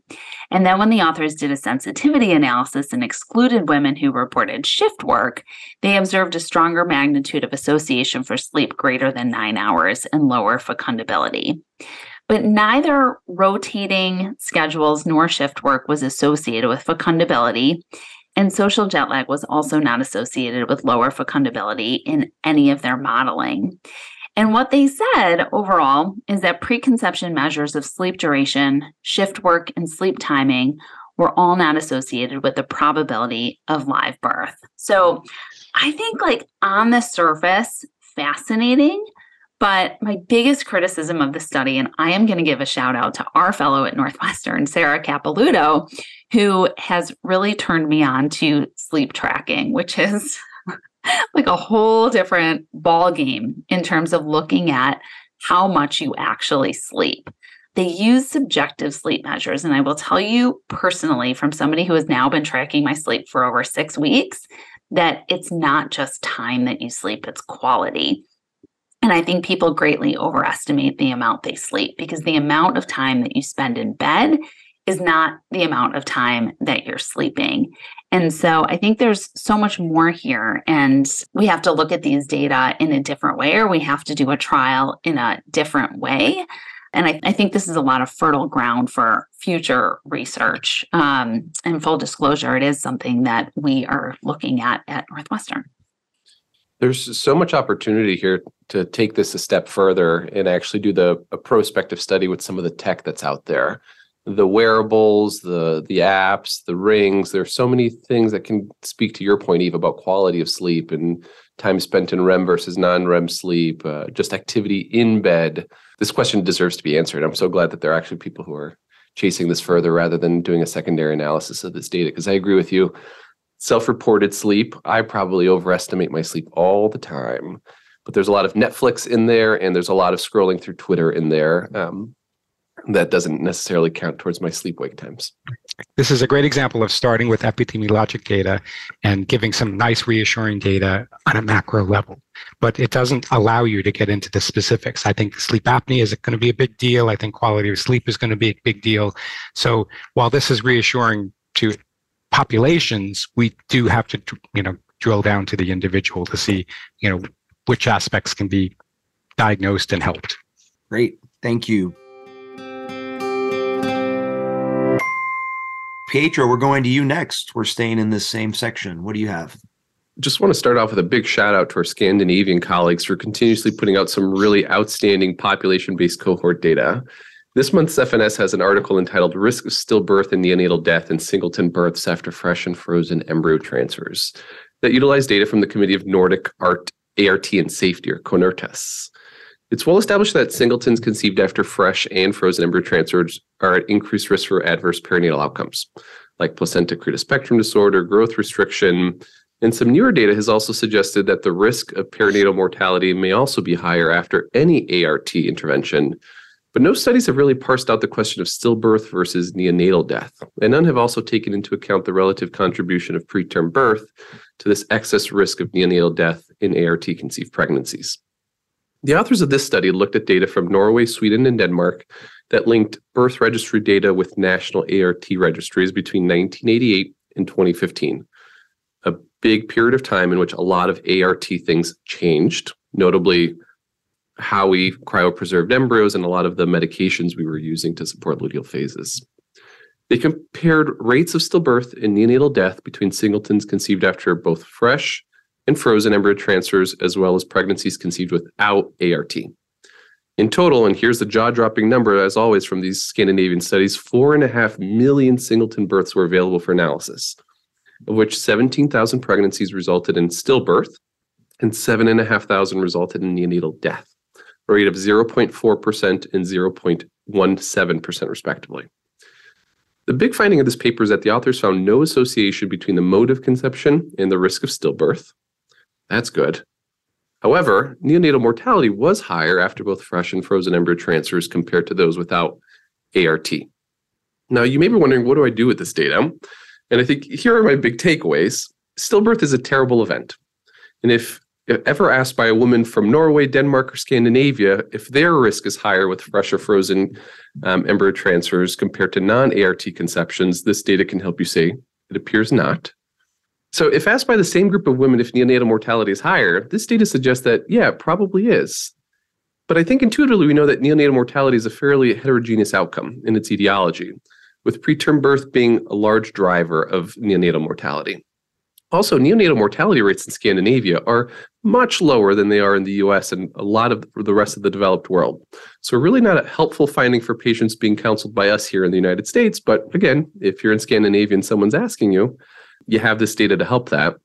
And then when the authors did a sensitivity analysis and excluded women who reported shift work, they observed a stronger magnitude of association for sleep greater than nine hours and lower fecundability. But neither rotating schedules nor shift work was associated with fecundability. And social jet lag was also not associated with lower fecundability in any of their modeling. And what they said overall is that preconception measures of sleep duration, shift work, and sleep timing were all not associated with the probability of live birth. So I think, like, on the surface, fascinating. But my biggest criticism of the study, and I am going to give a shout out to our fellow at Northwestern, Sarah Capilouto, who has really turned me on to sleep tracking, which is like a whole different ball game in terms of looking at how much you actually sleep. They use subjective sleep measures. And I will tell you personally, from somebody who has now been tracking my sleep for over six weeks, that it's not just time that you sleep, it's quality. And I think people greatly overestimate the amount they sleep because the amount of time that you spend in bed is not the amount of time that you're sleeping. And so I think there's so much more here. And we have to look at these data in a different way, or we have to do a trial in a different way. And I, I think this is a lot of fertile ground for future research. Um, and full disclosure, it is something that we are looking at at Northwestern. There's so much opportunity here to take this a step further and actually do the a prospective study with some of the tech that's out there the wearables, the the apps, the rings. There's so many things that can speak to your point, Eve, about quality of sleep and time spent in REM versus non-REM sleep, uh, just activity in bed. This question deserves to be answered. I'm so glad that there are actually people who are chasing this further rather than doing a secondary analysis of this data. Because I agree with you. Self-reported sleep, I probably overestimate my sleep all the time. But there's a lot of Netflix in there, and there's a lot of scrolling through Twitter in there. Um, that doesn't necessarily count towards my sleep wake times. This is a great example of starting with epidemiologic data and giving some nice reassuring data on a macro level. But it doesn't allow you to get into the specifics. I think sleep apnea is going to be a big deal. I think quality of sleep is going to be a big deal. So while this is reassuring to populations, we do have to, you know, drill down to the individual to see, you know, which aspects can be diagnosed and helped. Great. Thank you. Pietro, we're going to you next. We're staying in this same section. What do you have? Just want to start off with a big shout out to our Scandinavian colleagues for continuously putting out some really outstanding population based cohort data. This month's FNS has an article entitled Risk of Stillbirth and Neonatal Death in Singleton Births After Fresh and Frozen Embryo Transfers that utilize data from the Committee of Nordic Art, ART and Safety, or CoNARTaS. It's well established that singletons conceived after fresh and frozen embryo transfers are at increased risk for adverse perinatal outcomes, like placenta accreta spectrum disorder, growth restriction. And some newer data has also suggested that the risk of perinatal mortality may also be higher after any ART intervention. But no studies have really parsed out the question of stillbirth versus neonatal death. And none have also taken into account the relative contribution of preterm birth to this excess risk of neonatal death in ART conceived pregnancies. The authors of this study looked at data from Norway, Sweden, and Denmark that linked birth registry data with national ART registries between 1988 and 2015. A big period of time in which a lot of ART things changed, notably how we cryopreserved embryos and a lot of the medications we were using to support luteal phases. They compared rates of stillbirth and neonatal death between singletons conceived after both fresh and frozen embryo transfers, as well as pregnancies conceived without ART. In total, and here's the jaw dropping number, as always, from these Scandinavian studies four and a half million singleton births were available for analysis, of which 17,000 pregnancies resulted in stillbirth and 7,500 resulted in neonatal death, a rate of 0.4% and 0.17%, respectively. The big finding of this paper is that the authors found no association between the mode of conception and the risk of stillbirth, that's good. However, neonatal mortality was higher after both fresh and frozen embryo transfers compared to those without ART. Now, you may be wondering, what do I do with this data? And I think here are my big takeaways. Stillbirth is a terrible event. And if ever asked by a woman from Norway, Denmark, or Scandinavia if their risk is higher with fresh or frozen um, embryo transfers compared to non ART conceptions, this data can help you say it appears not. So, if asked by the same group of women if neonatal mortality is higher, this data suggests that, yeah, it probably is. But I think intuitively we know that neonatal mortality is a fairly heterogeneous outcome in its etiology, with preterm birth being a large driver of neonatal mortality. Also, neonatal mortality rates in Scandinavia are much lower than they are in the US and a lot of the rest of the developed world. So, really not a helpful finding for patients being counseled by us here in the United States. But again, if you're in Scandinavia and someone's asking you, you have this data to help that.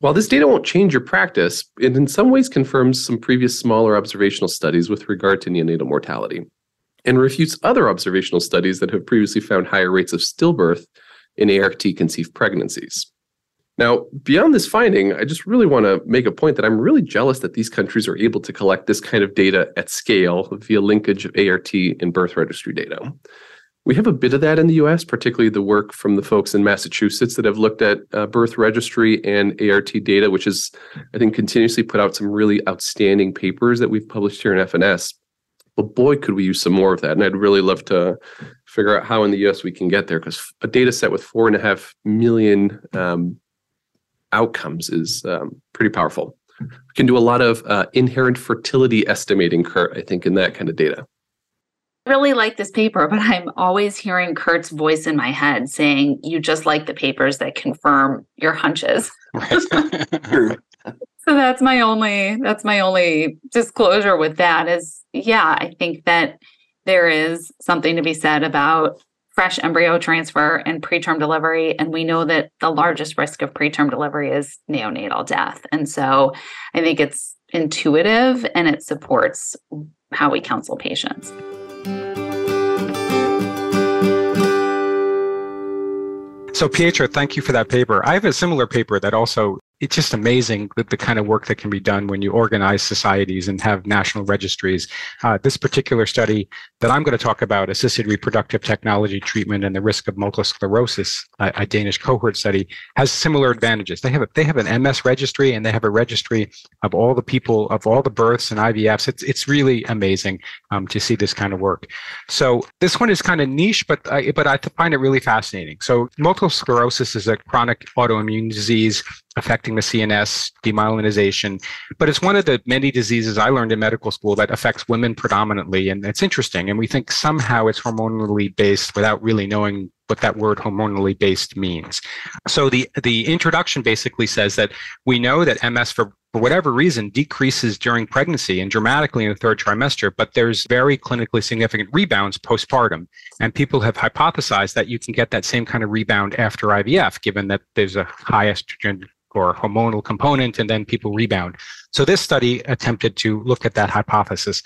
While this data won't change your practice, it in some ways confirms some previous smaller observational studies with regard to neonatal mortality and refutes other observational studies that have previously found higher rates of stillbirth in ART conceived pregnancies. Now, beyond this finding, I just really want to make a point that I'm really jealous that these countries are able to collect this kind of data at scale via linkage of ART and birth registry data. We have a bit of that in the US, particularly the work from the folks in Massachusetts that have looked at uh, birth registry and ART data, which is, I think, continuously put out some really outstanding papers that we've published here in FNS. But boy, could we use some more of that. And I'd really love to figure out how in the US we can get there because a data set with four and a half million um, outcomes is um, pretty powerful. We can do a lot of uh, inherent fertility estimating, Kurt, I think, in that kind of data. I really like this paper, but I'm always hearing Kurt's voice in my head saying, You just like the papers that confirm your hunches. so that's my only that's my only disclosure with that is yeah, I think that there is something to be said about fresh embryo transfer and preterm delivery. And we know that the largest risk of preterm delivery is neonatal death. And so I think it's intuitive and it supports how we counsel patients. So, Pietro, thank you for that paper. I have a similar paper that also it's just amazing the, the kind of work that can be done when you organize societies and have national registries. Uh, this particular study that I'm going to talk about, assisted reproductive technology treatment and the risk of multiple sclerosis, a, a Danish cohort study, has similar advantages. They have a, they have an MS registry and they have a registry of all the people of all the births and IVFs. It's it's really amazing um, to see this kind of work. So this one is kind of niche, but I, but I find it really fascinating. So multiple sclerosis is a chronic autoimmune disease affecting the CNS, demyelinization. But it's one of the many diseases I learned in medical school that affects women predominantly. And it's interesting. And we think somehow it's hormonally based without really knowing what that word hormonally based means. So the, the introduction basically says that we know that MS for for whatever reason decreases during pregnancy and dramatically in the third trimester, but there's very clinically significant rebounds postpartum. And people have hypothesized that you can get that same kind of rebound after IVF, given that there's a high estrogen or hormonal component, and then people rebound. So this study attempted to look at that hypothesis.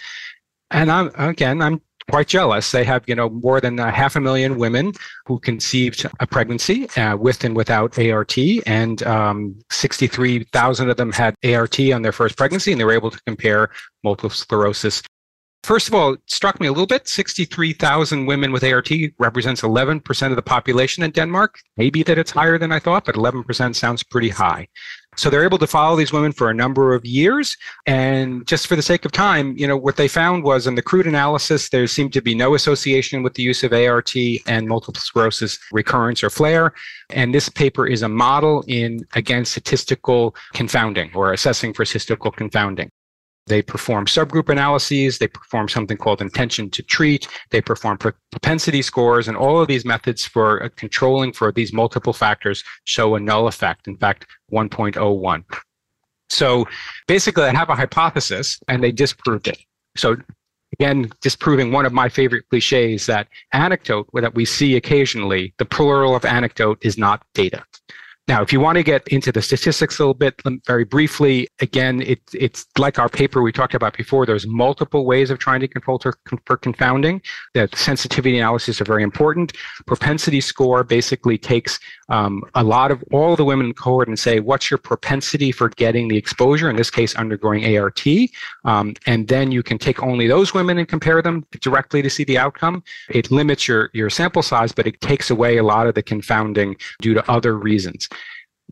And I'm again, I'm quite jealous. They have, you know, more than a half a million women who conceived a pregnancy uh, with and without ART, and um, 63,000 of them had ART on their first pregnancy, and they were able to compare multiple sclerosis First of all, it struck me a little bit. 63,000 women with ART represents 11% of the population in Denmark. Maybe that it's higher than I thought, but 11% sounds pretty high. So they're able to follow these women for a number of years. And just for the sake of time, you know, what they found was in the crude analysis, there seemed to be no association with the use of ART and multiple sclerosis recurrence or flare. And this paper is a model in against statistical confounding or assessing for statistical confounding. They perform subgroup analyses. They perform something called intention to treat. They perform propensity scores, and all of these methods for uh, controlling for these multiple factors show a null effect. In fact, 1.01. So basically, I have a hypothesis, and they disproved it. So again, disproving one of my favorite cliches that anecdote that we see occasionally, the plural of anecdote is not data. Now, if you want to get into the statistics a little bit, very briefly, again, it, it's like our paper we talked about before. There's multiple ways of trying to control for confounding. That sensitivity analysis are very important. Propensity score basically takes um, a lot of all the women in the cohort and say, what's your propensity for getting the exposure? In this case, undergoing ART, um, and then you can take only those women and compare them directly to see the outcome. It limits your your sample size, but it takes away a lot of the confounding due to other reasons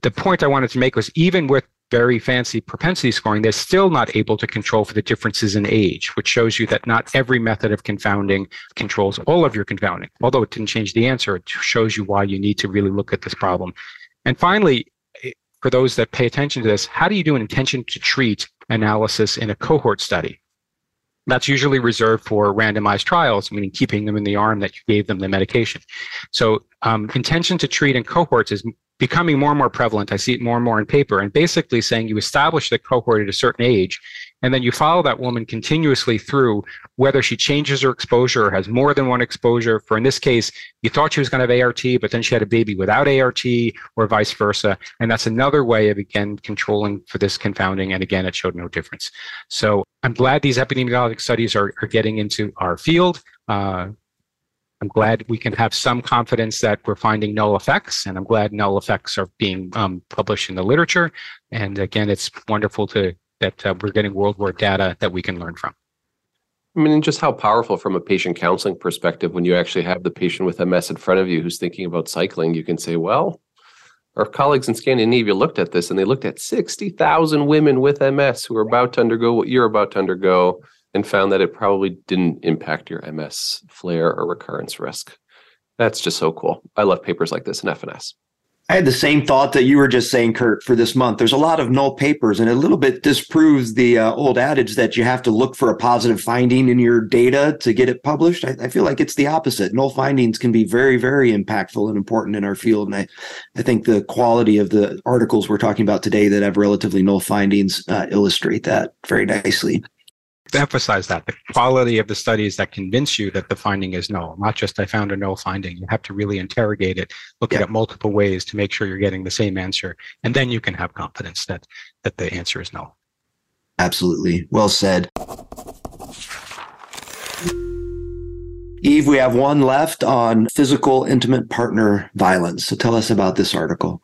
the point I wanted to make was even with very fancy propensity scoring, they're still not able to control for the differences in age, which shows you that not every method of confounding controls all of your confounding. Although it didn't change the answer, it shows you why you need to really look at this problem. And finally, eh, for those that pay attention to this, how do you do an intention to treat analysis in a cohort study? That's usually reserved for randomized trials, meaning keeping them in the arm that you gave them the medication. So, um, intention to treat in cohorts is becoming more and more prevalent. I see it more and more in paper, and basically saying you establish the cohort at a certain age, and then you follow that woman continuously through whether she changes her exposure or has more than one exposure. For in this case, you thought she was going to have ART, but then she had a baby without ART, or vice versa. And that's another way of again controlling for this confounding. And again, it showed no difference. So I'm glad these epidemiologic studies are, are getting into our field. Uh, I'm glad we can have some confidence that we're finding null effects, and I'm glad null effects are being um, published in the literature. And again, it's wonderful to that uh, we're getting world war data that we can learn from. I mean, just how powerful from a patient counseling perspective when you actually have the patient with MS in front of you who's thinking about cycling, you can say, well, our colleagues in Scandinavia looked at this and they looked at 60,000 women with MS who are about to undergo what you're about to undergo and found that it probably didn't impact your MS flare or recurrence risk. That's just so cool. I love papers like this in FNS. I had the same thought that you were just saying, Kurt, for this month. There's a lot of null papers, and a little bit disproves the uh, old adage that you have to look for a positive finding in your data to get it published. I, I, feel like it's the opposite. Null findings can be very, very impactful and important in our field. And I, I think the quality of the articles we're talking about today that have relatively null findings uh, illustrate that very nicely emphasize that the quality of the studies that convince you that the finding is null, not just I found a null finding. You have to really interrogate it, look yeah. at it multiple ways to make sure you're getting the same answer, and then you can have confidence that that the answer is null. Absolutely, well said. Eve, we have one left on physical intimate partner violence. So tell us about this article.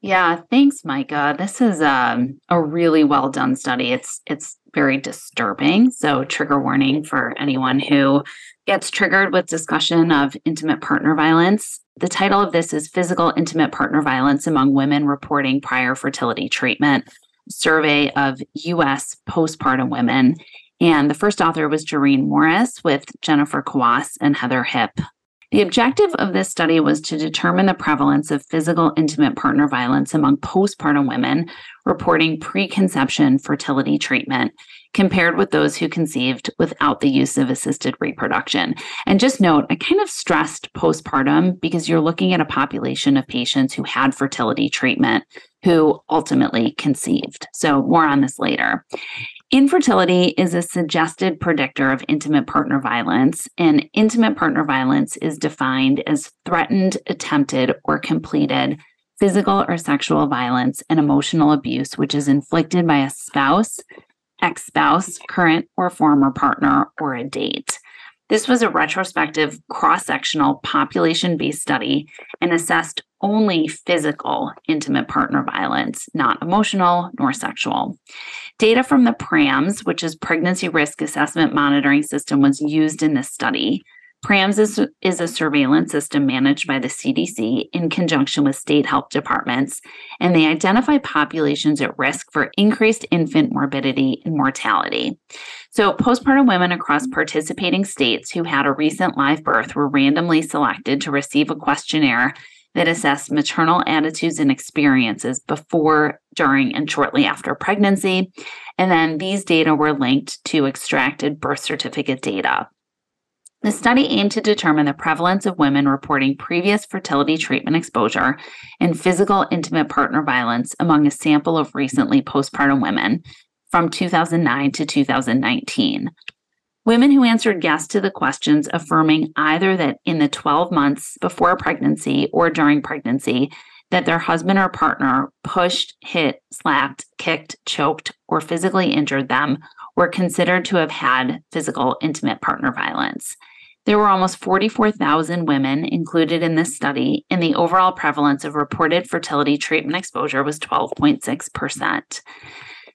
Yeah, thanks, Micah. This is um, a really well done study. It's it's very disturbing. So, trigger warning for anyone who gets triggered with discussion of intimate partner violence. The title of this is Physical Intimate Partner Violence Among Women Reporting Prior Fertility Treatment Survey of U.S. Postpartum Women. And the first author was Jareen Morris with Jennifer Kawwass and Heather Hipp. The objective of this study was to determine the prevalence of physical intimate partner violence among postpartum women reporting preconception fertility treatment compared with those who conceived without the use of assisted reproduction. And just note, I kind of stressed postpartum because you're looking at a population of patients who had fertility treatment who ultimately conceived. So, more on this later. Infertility is a suggested predictor of intimate partner violence, and intimate partner violence is defined as threatened, attempted, or completed physical or sexual violence and emotional abuse, which is inflicted by a spouse, ex spouse, current or former partner, or a date. This was a retrospective, cross sectional, population based study and assessed only physical intimate partner violence, not emotional nor sexual. Data from the PRAMS, which is Pregnancy Risk Assessment Monitoring System, was used in this study. PRAMS is, is a surveillance system managed by the CDC in conjunction with state health departments, and they identify populations at risk for increased infant morbidity and mortality. So, postpartum women across participating states who had a recent live birth were randomly selected to receive a questionnaire that assessed maternal attitudes and experiences before, during, and shortly after pregnancy. And then these data were linked to extracted birth certificate data. The study aimed to determine the prevalence of women reporting previous fertility treatment exposure and physical intimate partner violence among a sample of recently postpartum women from 2009 to 2019. Women who answered yes to the questions affirming either that in the 12 months before pregnancy or during pregnancy, that their husband or partner pushed, hit, slapped, kicked, choked, or physically injured them were considered to have had physical intimate partner violence. There were almost 44,000 women included in this study, and the overall prevalence of reported fertility treatment exposure was 12.6%.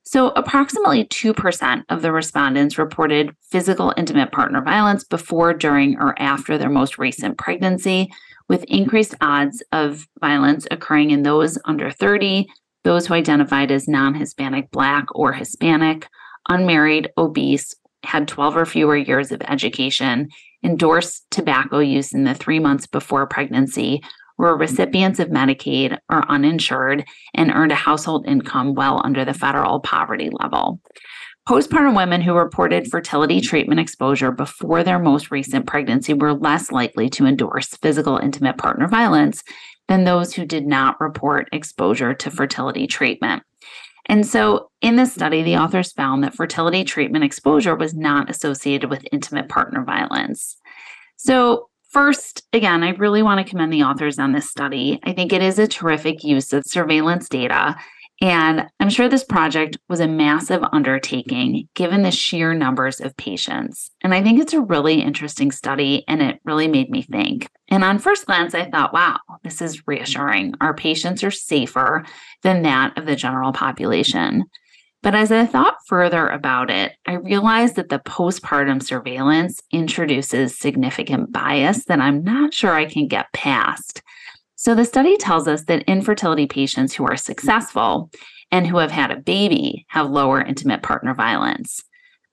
So, approximately 2% of the respondents reported physical intimate partner violence before, during, or after their most recent pregnancy, with increased odds of violence occurring in those under 30, those who identified as non Hispanic, Black, or Hispanic, unmarried, obese, had 12 or fewer years of education, endorsed tobacco use in the three months before pregnancy, were recipients of Medicaid or uninsured, and earned a household income well under the federal poverty level. Postpartum women who reported fertility treatment exposure before their most recent pregnancy were less likely to endorse physical intimate partner violence than those who did not report exposure to fertility treatment. And so, in this study, the authors found that fertility treatment exposure was not associated with intimate partner violence. So, first, again, I really want to commend the authors on this study. I think it is a terrific use of surveillance data and I'm sure this project was a massive undertaking given the sheer numbers of patients. And I think it's a really interesting study and it really made me think. And on first glance, I thought, wow, this is reassuring. Our patients are safer than that of the general population. But as I thought further about it, I realized that the postpartum surveillance introduces significant bias that I'm not sure I can get past. So the study tells us that infertility patients who are successful and who have had a baby have lower intimate partner violence.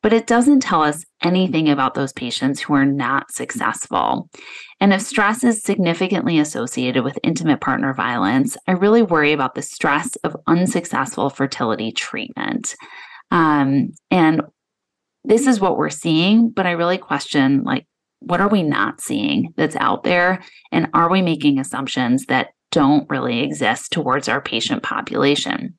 But it doesn't tell us anything about those patients who are not successful. And if stress is significantly associated with intimate partner violence, I really worry about the stress of unsuccessful fertility treatment. Um, and this is what we're seeing, but I really question like what are we not seeing that's out there? And are we making assumptions that don't really exist towards our patient population?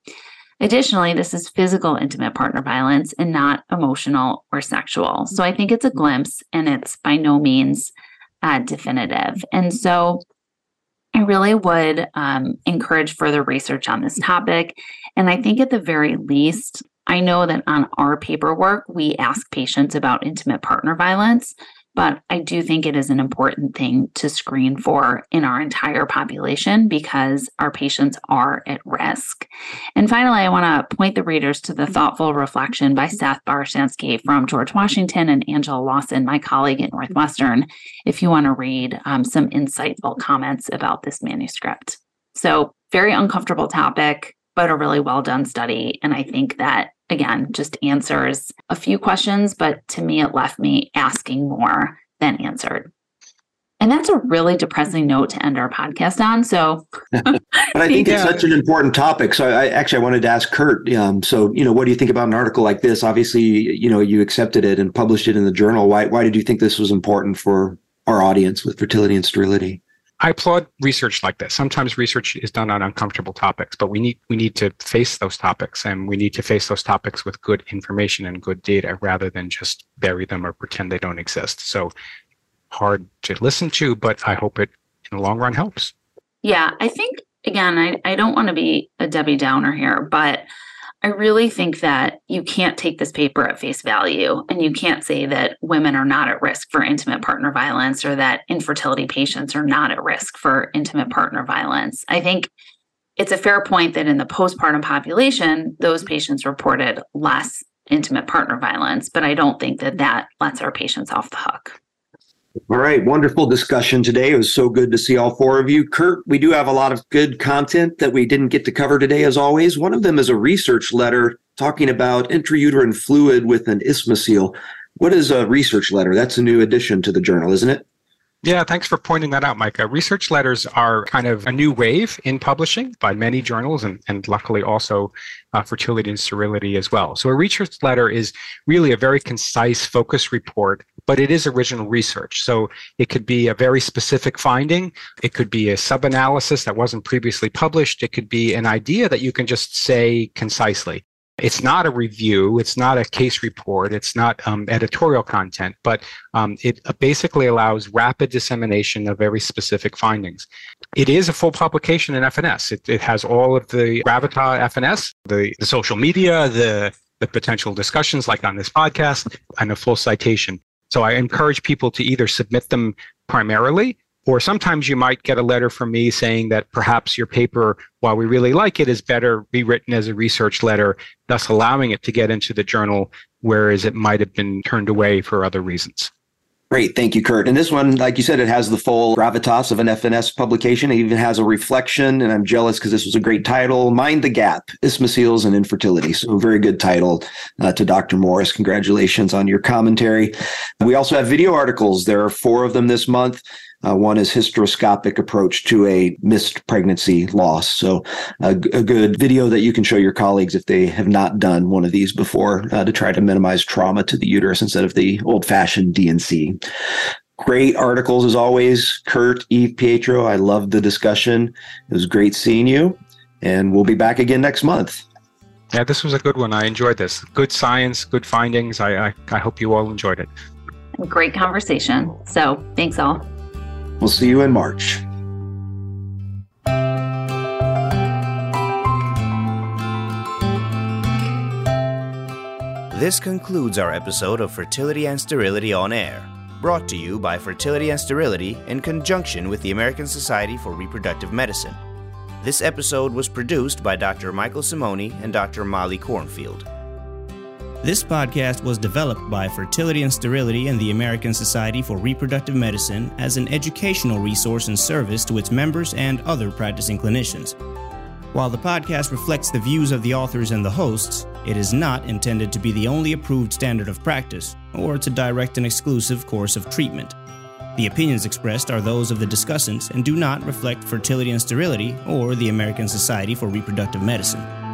Additionally, this is physical intimate partner violence and not emotional or sexual. So I think it's a glimpse and it's by no means uh, definitive. And so I really would um, encourage further research on this topic. And I think at the very least, I know that on our paperwork, we ask patients about intimate partner violence but I do think it is an important thing to screen for in our entire population because our patients are at risk. And finally, I want to point the readers to the thoughtful reflection by Seth Barishansky from George Washington and Angela Lawson, my colleague at Northwestern, if you want to read um, some insightful comments about this manuscript. So, very uncomfortable topic, but a really well done study. And I think that again, just answers a few questions, but to me, it left me asking more than answered. And that's a really depressing note to end our podcast on. So, but I think yeah. it's such an important topic. So, I actually I wanted to ask Kurt. Um, so, you know, what do you think about an article like this? Obviously, you know, you accepted it and published it in the journal. Why why did you think this was important for our audience with fertility and sterility? I applaud research like this. Sometimes research is done on uncomfortable topics, but we need we need to face those topics and we need to face those topics with good information and good data rather than just bury them or pretend they don't exist. So hard to listen to, but I hope it in the long run helps. Yeah, I think again, I, I don't want to be a Debbie Downer here, but I really think that you can't take this paper at face value and you can't say that women are not at risk for intimate partner violence or that infertility patients are not at risk for intimate partner violence. I think it's a fair point that in the postpartum population, those patients reported less intimate partner violence, but I don't think that that lets our patients off the hook. All right, wonderful discussion today. It was so good to see all four of you. Kurt, we do have a lot of good content that we didn't get to cover today, as always. One of them is a research letter talking about intrauterine fluid with an isthmocele. What is a research letter? That's a new addition to the journal, isn't it? Yeah, thanks for pointing that out, Micah. Research letters are kind of a new wave in publishing by many journals and, and luckily also uh, fertility and sterility as well. So a research letter is really a very concise focus report, but it is original research. So it could be a very specific finding. It could be a sub-analysis that wasn't previously published. It could be an idea that you can just say concisely. It's not a review, it's not a case report, it's not um, editorial content, but um, it basically allows rapid dissemination of very specific findings. It is a full publication in FNS. It, it has all of the Gravitas FNS, the, the social media, the, the potential discussions like on this podcast, and a full citation. So I encourage people to either submit them primarily or sometimes you might get a letter from me saying that perhaps your paper, while we really like it, is better rewritten as a research letter, thus allowing it to get into the journal, whereas it might have been turned away for other reasons. Great. Thank you, Kurt. And this one, like you said, it has the full gravitas of an FNS publication. It even has a reflection, and I'm jealous because this was a great title Mind the Gap Isthmoceles and Infertility. So, a very good title uh, to Dr. Morris. Congratulations on your commentary. We also have video articles. There are four of them this month. Uh, one is hysteroscopic approach to a missed pregnancy loss. So a, a, good video that you can show your colleagues if they have not done one of these before uh, to try to minimize trauma to the uterus instead of the old fashioned D&C. Great articles as always, Kurt, Eve, Pietro. I loved the discussion. It was great seeing you, and we'll be back again next month. Yeah, this was a good one. I enjoyed this. Good science, good findings. I, I, I hope you all enjoyed it. Great conversation. So thanks all. We'll see you in March. This concludes our episode of Fertility and Sterility on Air, brought to you by Fertility and Sterility in conjunction with the American Society for Reproductive Medicine. This episode was produced by Dr. Michael Simoni and Dr. Molly Kornfield. This podcast was developed by Fertility and Sterility and the American Society for Reproductive Medicine as an educational resource and service to its members and other practicing clinicians. While the podcast reflects the views of the authors and the hosts, it is not intended to be the only approved standard of practice or to direct an exclusive course of treatment. The opinions expressed are those of the discussants and do not reflect Fertility and Sterility or the American Society for Reproductive Medicine.